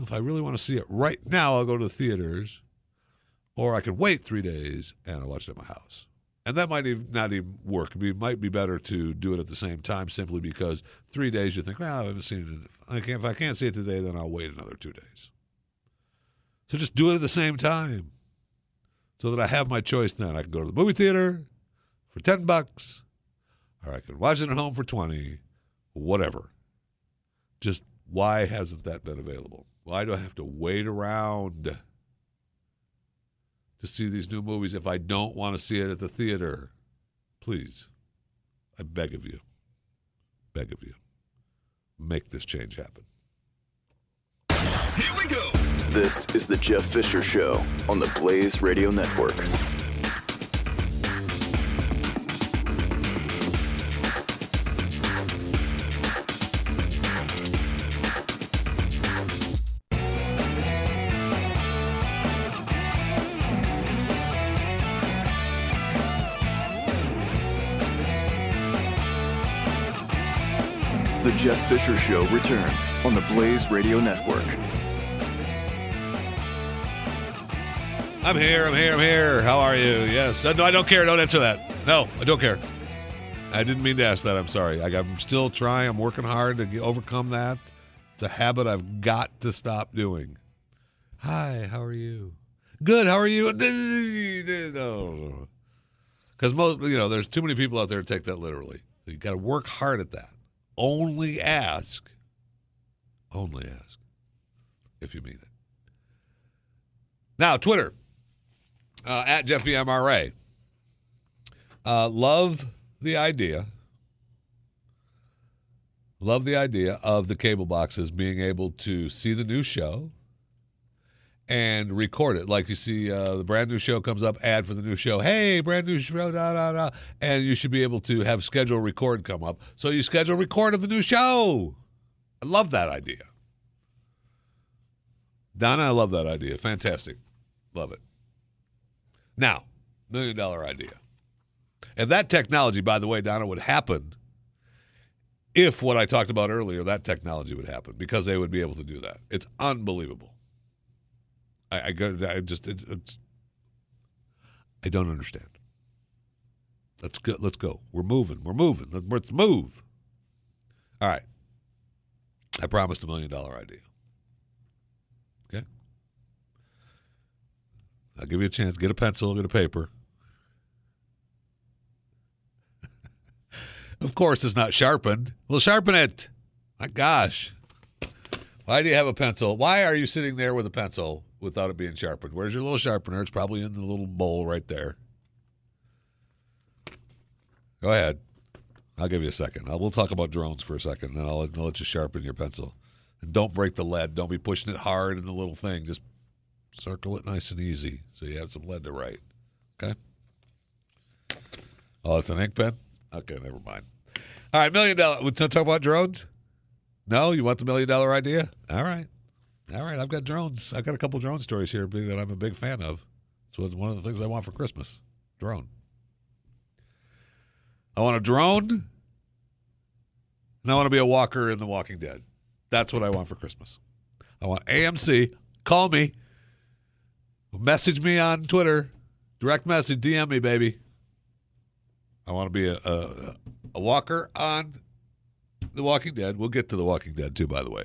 if i really want to see it right now i'll go to the theaters or i can wait three days and i watch it at my house and that might even not even work it might be better to do it at the same time simply because three days you think well i haven't seen it I can't, if i can't see it today then i'll wait another two days so just do it at the same time so that I have my choice then. I can go to the movie theater for 10 bucks or I can watch it at home for 20, whatever. Just why hasn't that been available? Why do I have to wait around to see these new movies if I don't want to see it at the theater? Please, I beg of you, beg of you, make this change happen. Here we go. This is the Jeff Fisher Show on the Blaze Radio Network. The Jeff Fisher Show returns on the Blaze Radio Network. I'm here. I'm here. I'm here. How are you? Yes. Uh, no, I don't care. Don't answer that. No, I don't care. I didn't mean to ask that. I'm sorry. I, am still trying. I'm working hard to overcome that. It's a habit I've got to stop doing. Hi. How are you? Good. How are you? Because most, you know, there's too many people out there to take that literally. You got to work hard at that. Only ask. Only ask if you mean it. Now, Twitter uh, at Jeffy MRA. Uh, love the idea. Love the idea of the cable boxes being able to see the new show and record it. Like you see, uh, the brand new show comes up, ad for the new show. Hey, brand new show, da da da. And you should be able to have schedule record come up. So you schedule record of the new show. I love that idea. Donna, I love that idea. Fantastic. Love it. Now, million dollar idea. And that technology, by the way, Donna, would happen if what I talked about earlier, that technology would happen because they would be able to do that. It's unbelievable. I, I, I just, it, it's, I don't understand. Let's go. Let's go. We're moving. We're moving. Let's move. All right. I promised a million dollar idea. Okay. I'll give you a chance. Get a pencil, get a paper. of course, it's not sharpened. Well, sharpen it. My gosh. Why do you have a pencil? Why are you sitting there with a pencil without it being sharpened? Where's your little sharpener? It's probably in the little bowl right there. Go ahead. I'll give you a second. I'll, we'll talk about drones for a second, then I'll, I'll let you sharpen your pencil. And don't break the lead. Don't be pushing it hard in the little thing. Just circle it nice and easy so you have some lead to write. Okay? Oh, it's an ink pen? Okay, never mind. All right, million dollar. We talk about drones? No, you want the million dollar idea? All right. All right, I've got drones. I've got a couple drone stories here that I'm a big fan of. It's one of the things I want for Christmas. Drone. I want a drone, and I want to be a walker in The Walking Dead. That's what I want for Christmas. I want AMC. Call me. Message me on Twitter. Direct message. DM me, baby. I want to be a, a, a walker on The Walking Dead. We'll get to The Walking Dead too, by the way.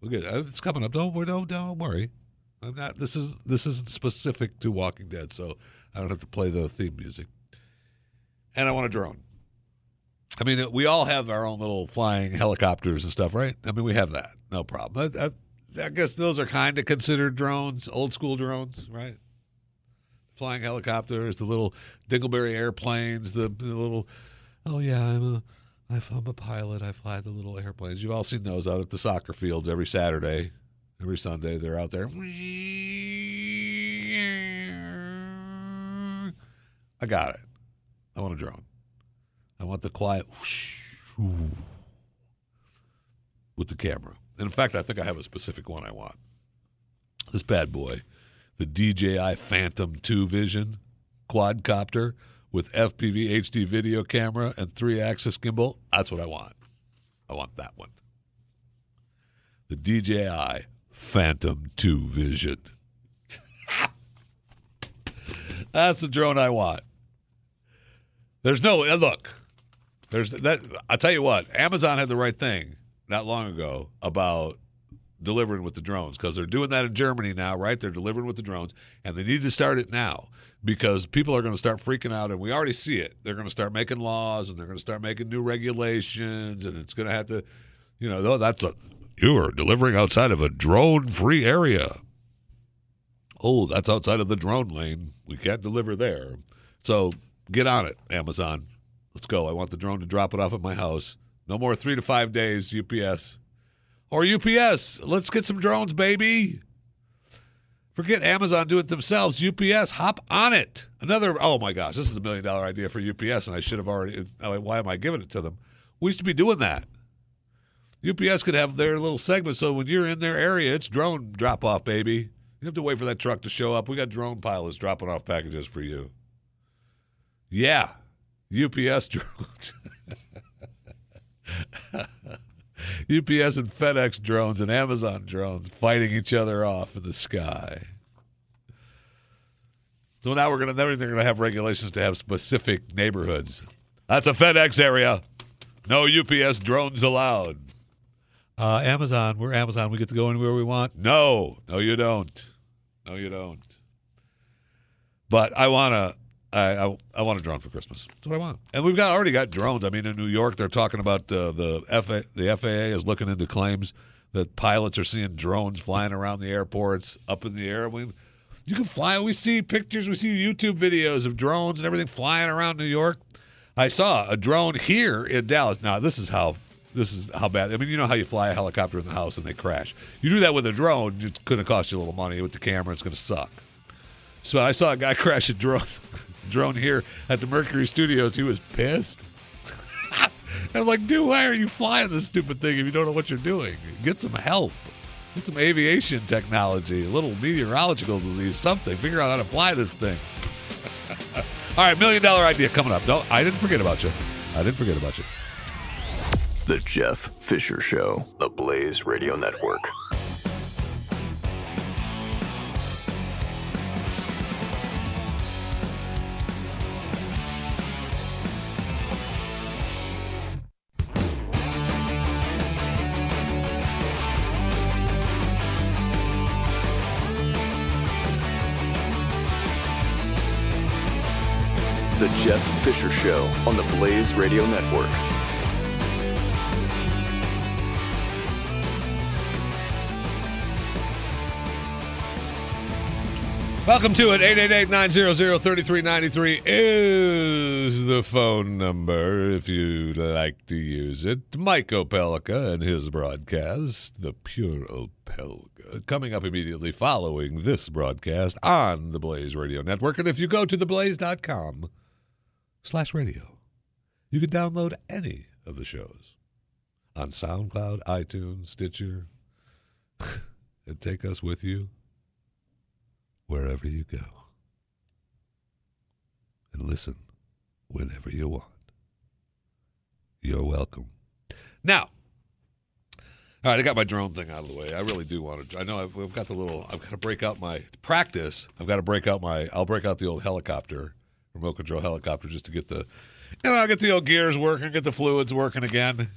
We'll get it's coming up. Don't don't don't worry. I'm not. This is this isn't specific to Walking Dead, so I don't have to play the theme music. And I want a drone. I mean, we all have our own little flying helicopters and stuff, right? I mean, we have that, no problem. I, I, I guess those are kind of considered drones, old school drones, right? Flying helicopters, the little Dingleberry airplanes, the, the little, oh yeah, I'm a, I'm a pilot. I fly the little airplanes. You've all seen those out at the soccer fields every Saturday, every Sunday. They're out there. I got it. I want a drone. I want the quiet with the camera. And in fact, I think I have a specific one I want. This bad boy, the DJI Phantom 2 Vision quadcopter with FPV HD video camera and three axis gimbal. That's what I want. I want that one. The DJI Phantom 2 Vision. That's the drone I want. There's no look. There's that. I'll tell you what. Amazon had the right thing not long ago about delivering with the drones because they're doing that in Germany now, right? They're delivering with the drones, and they need to start it now because people are going to start freaking out, and we already see it. They're going to start making laws, and they're going to start making new regulations, and it's going to have to, you know, though that's a you are delivering outside of a drone-free area. Oh, that's outside of the drone lane. We can't deliver there. So get on it, Amazon. Let's go. I want the drone to drop it off at my house. No more three to five days, UPS. Or UPS. Let's get some drones, baby. Forget Amazon, do it themselves. UPS, hop on it. Another, oh my gosh, this is a million dollar idea for UPS, and I should have already, why am I giving it to them? We used to be doing that. UPS could have their little segment so when you're in their area, it's drone drop off, baby. You have to wait for that truck to show up. We got drone pilots dropping off packages for you. Yeah, UPS drones. UPS and FedEx drones and Amazon drones fighting each other off in the sky. So now we're gonna then they're gonna have regulations to have specific neighborhoods. That's a FedEx area. No UPS drones allowed. Uh, Amazon, we're Amazon. We get to go anywhere we want. No, no, you don't. No, you don't. But I wanna, I, I, I want a drone for Christmas. That's what I want. And we've got already got drones. I mean, in New York, they're talking about uh, the FA, the FAA is looking into claims that pilots are seeing drones flying around the airports up in the air. We, you can fly. We see pictures. We see YouTube videos of drones and everything flying around New York. I saw a drone here in Dallas. Now, this is how this is how bad. I mean, you know how you fly a helicopter in the house and they crash. You do that with a drone, it's going to cost you a little money. With the camera, it's going to suck. So I saw a guy crash a drone, drone here at the Mercury Studios. He was pissed. I'm like, dude, why are you flying this stupid thing if you don't know what you're doing? Get some help. Get some aviation technology, a little meteorological disease, something. Figure out how to fly this thing. All right, million dollar idea coming up. No, I didn't forget about you. I didn't forget about you. The Jeff Fisher Show, the Blaze Radio Network. On the Blaze Radio Network. Welcome to it. 888-900-3393 is the phone number if you'd like to use it. Mike Opelka and his broadcast, The Pure Opelka, coming up immediately following this broadcast on the Blaze Radio Network. And if you go to theblaze.com slash radio, you can download any of the shows on SoundCloud, iTunes, Stitcher, and take us with you wherever you go. And listen whenever you want. You're welcome. Now, all right, I got my drone thing out of the way. I really do want to. I know I've, I've got the little. I've got to break out my practice. I've got to break out my. I'll break out the old helicopter, remote control helicopter, just to get the, you know, get the old gears working, get the fluids working again,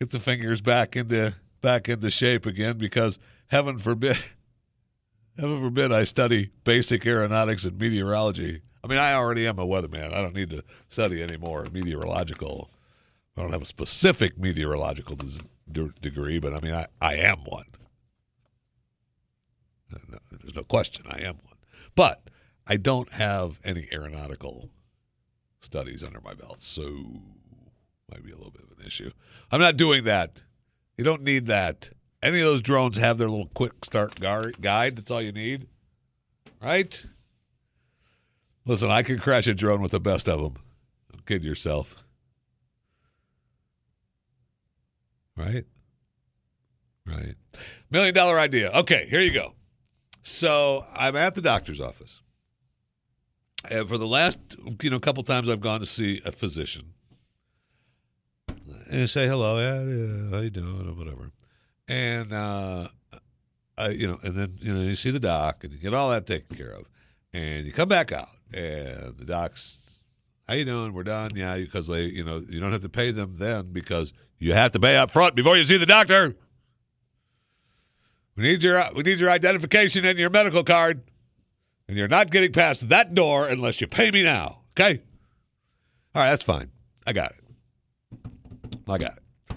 get the fingers back into back into shape again. Because heaven forbid, Heaven forbid I study basic aeronautics and meteorology. I mean, I already am a weatherman. I don't need to study any more meteorological. I don't have a specific meteorological de- degree, but I mean, I, I am one. There's no question I am one. But I don't have any aeronautical studies under my belt, so might be a little bit of an issue. I'm not doing that. You don't need that. Any of those drones have their little quick start gar- guide. That's all you need, right? Listen, I could crash a drone with the best of them. Don't kid yourself, right? Right. Million dollar idea. Okay, here you go. So I'm at the doctor's office. And for the last, you know, couple times I've gone to see a physician. And say hello, yeah, how you doing, or whatever. And uh I, you know, and then you know you see the doc and you get all that taken care of, and you come back out and the doc's, how you doing? We're done, yeah, because they, you know, you don't have to pay them then because you have to pay up front before you see the doctor. We need your we need your identification and your medical card, and you're not getting past that door unless you pay me now. Okay. All right, that's fine. I got it. I got it.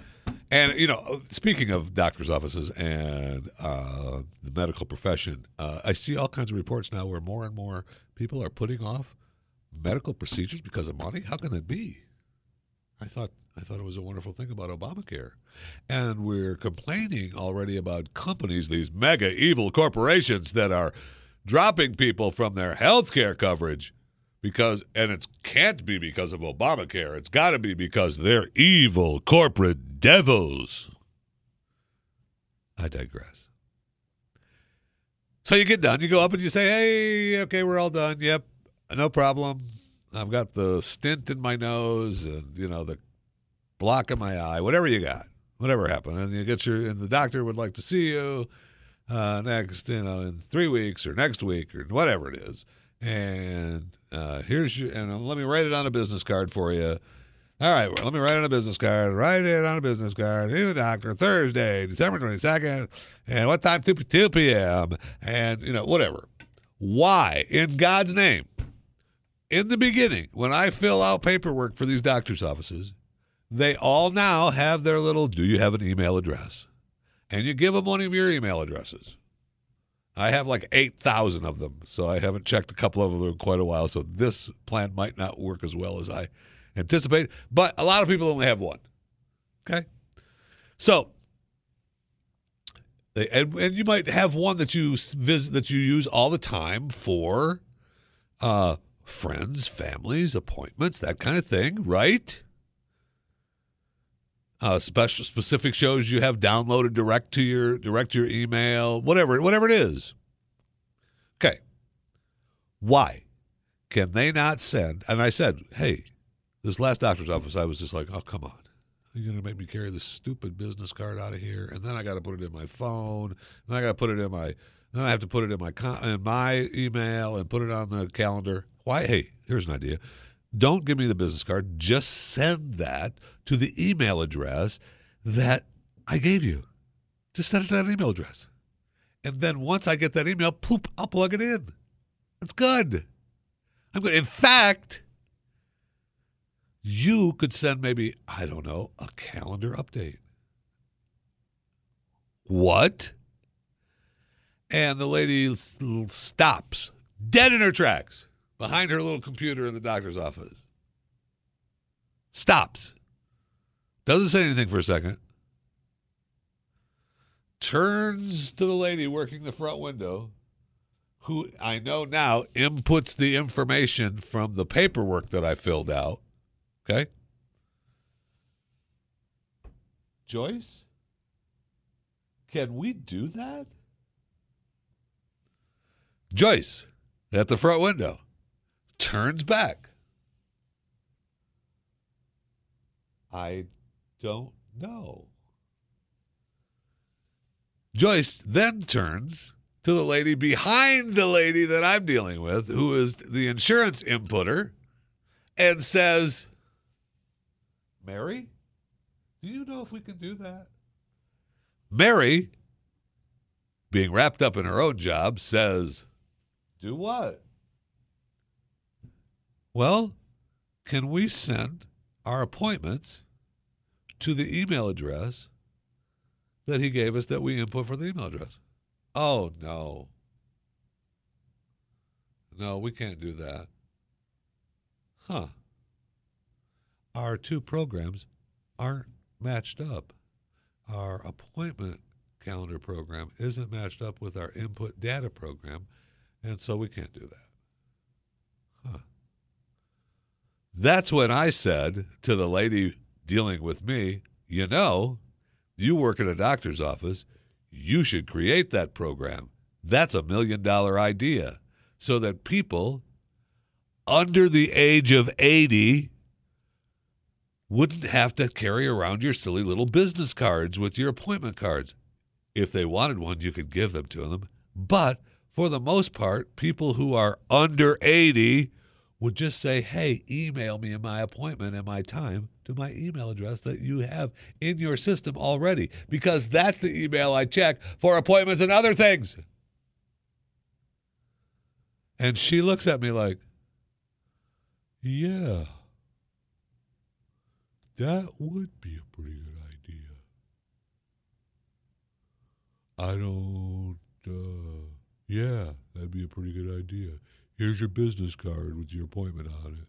And you know, speaking of doctors' offices and uh, the medical profession, uh, I see all kinds of reports now where more and more people are putting off medical procedures because of money. How can that be? I thought I thought it was a wonderful thing about Obamacare, and we're complaining already about companies, these mega evil corporations that are dropping people from their health care coverage because and it can't be because of Obamacare. It's got to be because they're evil corporate devils. I digress. So you get done, you go up and you say, "Hey, okay, we're all done. Yep, no problem. I've got the stint in my nose and you know the block in my eye, whatever you got, whatever happened, and you get your and the doctor would like to see you uh, next, you know, in three weeks or next week or whatever it is, and uh, here's your and let me write it on a business card for you. All right, well, let me write on a business card. Write it on a business card. See the doctor Thursday, December twenty second, and what time? Two two p.m. And you know whatever. Why, in God's name, in the beginning, when I fill out paperwork for these doctors' offices, they all now have their little. Do you have an email address? And you give them one of your email addresses. I have like 8,000 of them, so I haven't checked a couple of them in quite a while. So this plan might not work as well as I anticipate, but a lot of people only have one. Okay? So, and, and you might have one that you visit that you use all the time for uh, friends, families, appointments, that kind of thing, right? Uh, special specific shows you have downloaded direct to your direct to your email, whatever whatever it is. Okay, why can they not send? And I said, hey, this last doctor's office, I was just like, oh come on, you're gonna make me carry this stupid business card out of here, and then I got to put it in my phone, and I got to put it in my, then I have to put it in my in my email and put it on the calendar. Why? Hey, here's an idea. Don't give me the business card. Just send that to the email address that I gave you. Just send it to that email address. And then once I get that email, poop, I'll plug it in. That's good. I'm good. In fact, you could send maybe, I don't know, a calendar update. What? And the lady stops dead in her tracks behind her little computer in the doctor's office. Stops. Doesn't say anything for a second. Turns to the lady working the front window, who I know now inputs the information from the paperwork that I filled out. Okay? Joyce? Can we do that? Joyce, at the front window turns back. I don't know. Joyce then turns to the lady behind the lady that I'm dealing with, who is the insurance inputter, and says, Mary, do you know if we can do that? Mary, being wrapped up in her own job, says, Do what? Well, can we send our appointments to the email address that he gave us that we input for the email address? Oh, no. No, we can't do that. Huh. Our two programs aren't matched up. Our appointment calendar program isn't matched up with our input data program, and so we can't do that. Huh. That's when I said to the lady dealing with me, you know, you work in a doctor's office, you should create that program. That's a million dollar idea. So that people under the age of 80 wouldn't have to carry around your silly little business cards with your appointment cards. If they wanted one, you could give them to them. But for the most part, people who are under 80 would just say, hey, email me my appointment and my time to my email address that you have in your system already, because that's the email I check for appointments and other things. And she looks at me like, yeah, that would be a pretty good idea. I don't, uh, yeah, that'd be a pretty good idea. Here's your business card with your appointment on it.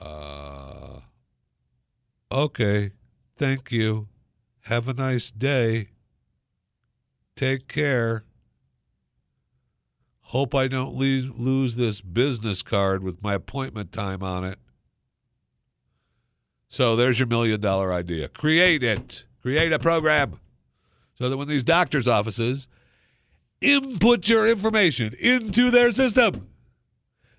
Uh, okay. Thank you. Have a nice day. Take care. Hope I don't le- lose this business card with my appointment time on it. So there's your million dollar idea. Create it. Create a program so that when these doctor's offices input your information into their system,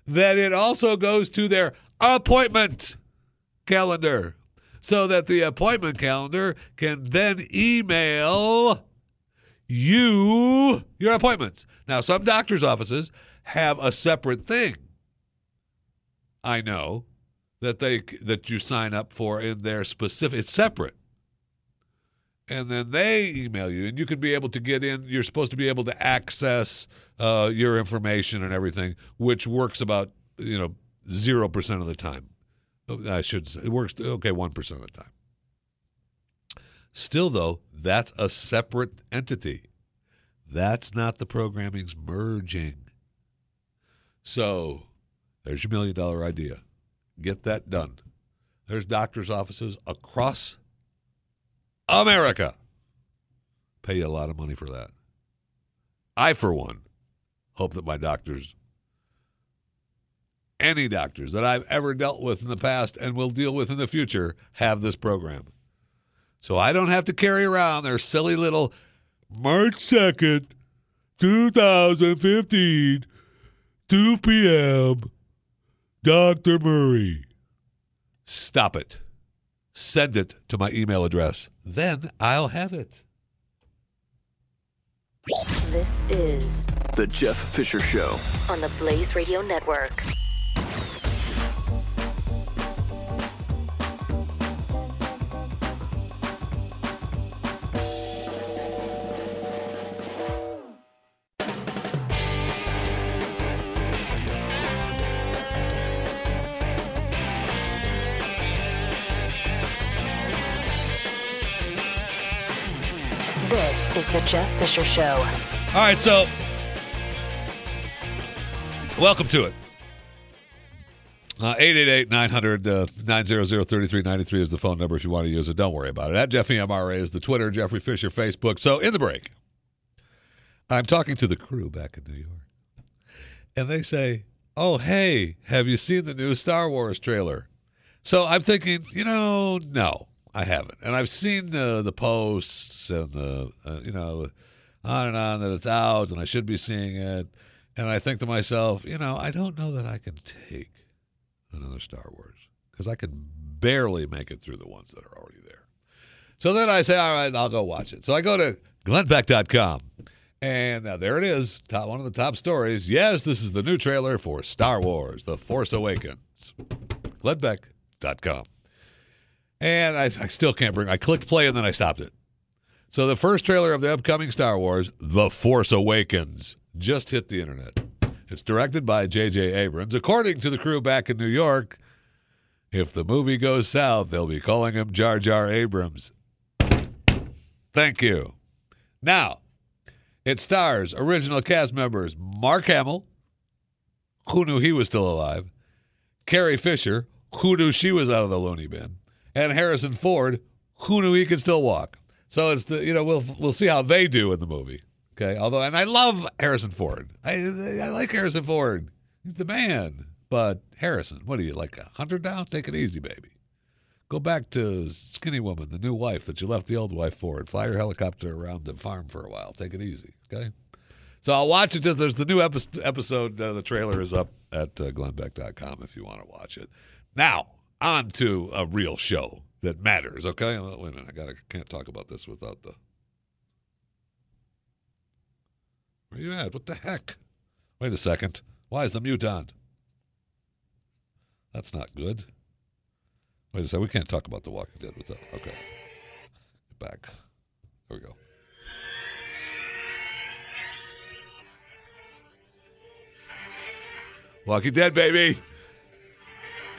that it also goes to their appointment calendar so that the appointment calendar can then email you your appointments. Now, some doctor's offices have a separate thing. I know that they that you sign up for in their specific it's separate and then they email you and you can be able to get in. You're supposed to be able to access uh, your information and everything which works about you know 0% of the time. I should say it works okay 1% of the time. Still though that's a separate entity. That's not the programming's merging. So there's your million dollar idea. Get that done. There's doctors offices across America. Pay you a lot of money for that. I, for one, hope that my doctors, any doctors that I've ever dealt with in the past and will deal with in the future, have this program. So I don't have to carry around their silly little March 2nd, 2015, 2 p.m., Dr. Murray. Stop it send it to my email address. Then I'll have it. This is The Jeff Fisher Show. on the Blaze Radio Network. Is the Jeff Fisher Show. All right, so welcome to it. Uh, 888 900 900 3393 is the phone number if you want to use it. Don't worry about it. At Jeffy MRA is the Twitter, Jeffrey Fisher Facebook. So in the break, I'm talking to the crew back in New York, and they say, Oh, hey, have you seen the new Star Wars trailer? So I'm thinking, you know, no, I haven't. And I've seen the the posts and the uh, you know on and on that it's out and I should be seeing it. And I think to myself, you know, I don't know that I can take another Star Wars because I can barely make it through the ones that are already there. So then I say, all right, I'll go watch it. So I go to glennbeck.com. and now there it is, top one of the top stories. Yes, this is the new trailer for Star Wars: The Force Awakens. glennbeck.com. And I, I still can't bring. I clicked play and then I stopped it. So the first trailer of the upcoming Star Wars, The Force Awakens, just hit the internet. It's directed by J.J. Abrams. According to the crew back in New York, if the movie goes south, they'll be calling him Jar Jar Abrams. Thank you. Now, it stars original cast members Mark Hamill, who knew he was still alive, Carrie Fisher, who knew she was out of the loony bin, and Harrison Ford, who knew he could still walk. So it's the you know we'll we'll see how they do in the movie. Okay, although and I love Harrison Ford. I I like Harrison Ford. He's the man. But Harrison, what are you like a hundred now? Take it easy, baby. Go back to Skinny Woman, the new wife that you left the old wife for, and fly your helicopter around the farm for a while. Take it easy, okay? So I'll watch it. Just there's the new episode. Uh, the trailer is up at uh, glennbeck.com if you want to watch it. Now on to a real show that matters. Okay, well, wait a minute. I gotta can't talk about this without the. Where you at? What the heck? Wait a second. Why is the mute on? That's not good. Wait a second. We can't talk about The Walking Dead without. Okay. Get back. There we go. Walking Dead, baby.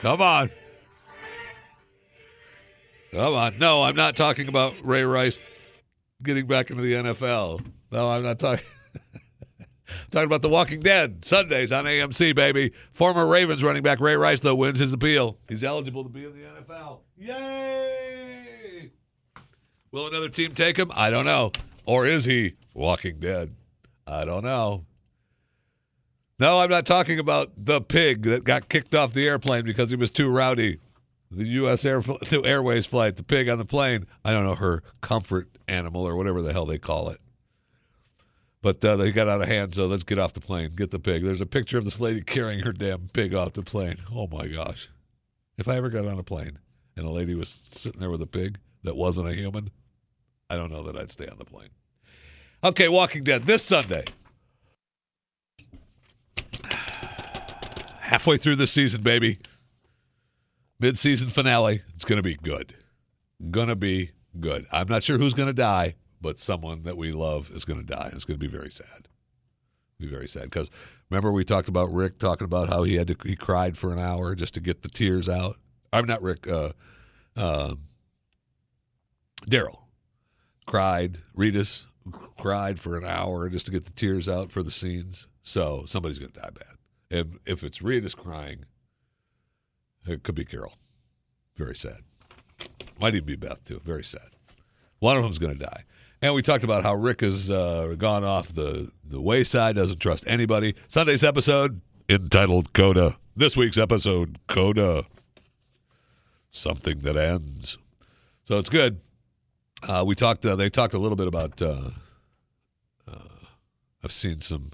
Come on. Come on. No, I'm not talking about Ray Rice getting back into the NFL. No, I'm not talking. talking about The Walking Dead Sundays on AMC, baby. Former Ravens running back Ray Rice though wins his appeal. He's eligible to be in the NFL. Yay! Will another team take him? I don't know. Or is he Walking Dead? I don't know. No, I'm not talking about the pig that got kicked off the airplane because he was too rowdy. The U.S. Air, Airways flight, the pig on the plane. I don't know her comfort animal or whatever the hell they call it. But uh, they got out of hand, so let's get off the plane. Get the pig. There's a picture of this lady carrying her damn pig off the plane. Oh my gosh. If I ever got on a plane and a lady was sitting there with a pig that wasn't a human, I don't know that I'd stay on the plane. Okay, Walking Dead this Sunday. Halfway through the season, baby. Mid-season finale. It's going to be good. Gonna be good. I'm not sure who's going to die, but someone that we love is going to die. It's going to be very sad. Be very sad because remember we talked about Rick talking about how he had to he cried for an hour just to get the tears out. I'm not Rick. Uh, uh, Daryl cried. Reedus cried for an hour just to get the tears out for the scenes. So somebody's going to die bad. And if it's Reedus crying, it could be Carol. Very sad. Might even be Beth too. Very sad. One of them's going to die. And we talked about how Rick has uh, gone off the, the wayside, doesn't trust anybody. Sunday's episode entitled Coda. This week's episode, Coda. Something that ends. So it's good. Uh, we talked. Uh, they talked a little bit about. Uh, uh, I've seen some.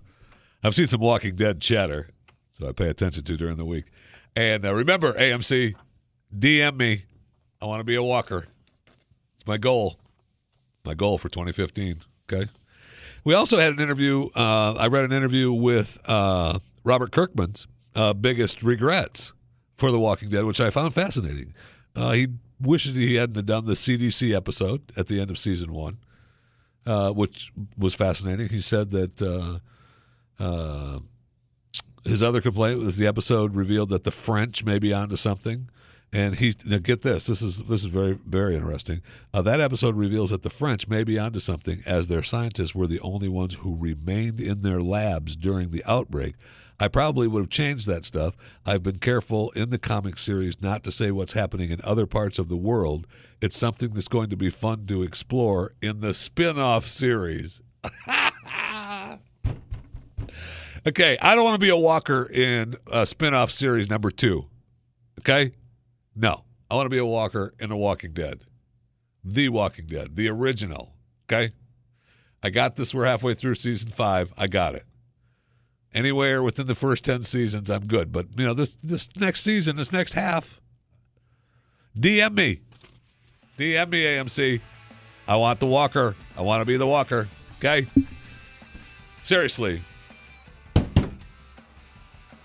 I've seen some Walking Dead chatter, so I pay attention to during the week. And uh, remember, AMC, DM me. I want to be a walker. It's my goal. My goal for 2015. Okay. We also had an interview. Uh, I read an interview with uh, Robert Kirkman's uh, biggest regrets for The Walking Dead, which I found fascinating. Uh, he wishes he hadn't done the CDC episode at the end of season one, uh, which was fascinating. He said that his other complaint was the episode revealed that the French may be onto something. And he get this. This is this is very very interesting. Uh, that episode reveals that the French may be onto something, as their scientists were the only ones who remained in their labs during the outbreak. I probably would have changed that stuff. I've been careful in the comic series not to say what's happening in other parts of the world. It's something that's going to be fun to explore in the spin-off series. okay, I don't want to be a walker in a spin-off series number 2. Okay? No. I want to be a walker in The Walking Dead. The Walking Dead, the original. Okay? I got this. We're halfway through season 5. I got it anywhere within the first 10 seasons i'm good but you know this this next season this next half dm me dm me amc i want the walker i want to be the walker okay seriously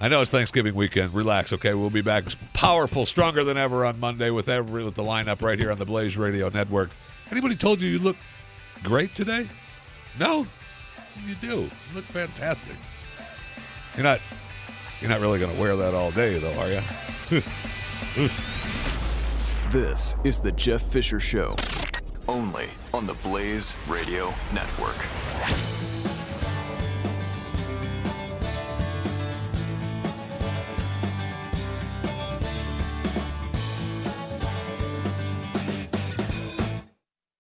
I know it's Thanksgiving weekend. Relax, okay? We'll be back powerful, stronger than ever on Monday with every with the lineup right here on the Blaze Radio Network. Anybody told you you look great today? No, you do. You look fantastic. You're not you're not really going to wear that all day though, are you? This is the Jeff Fisher Show, only on the Blaze Radio Network.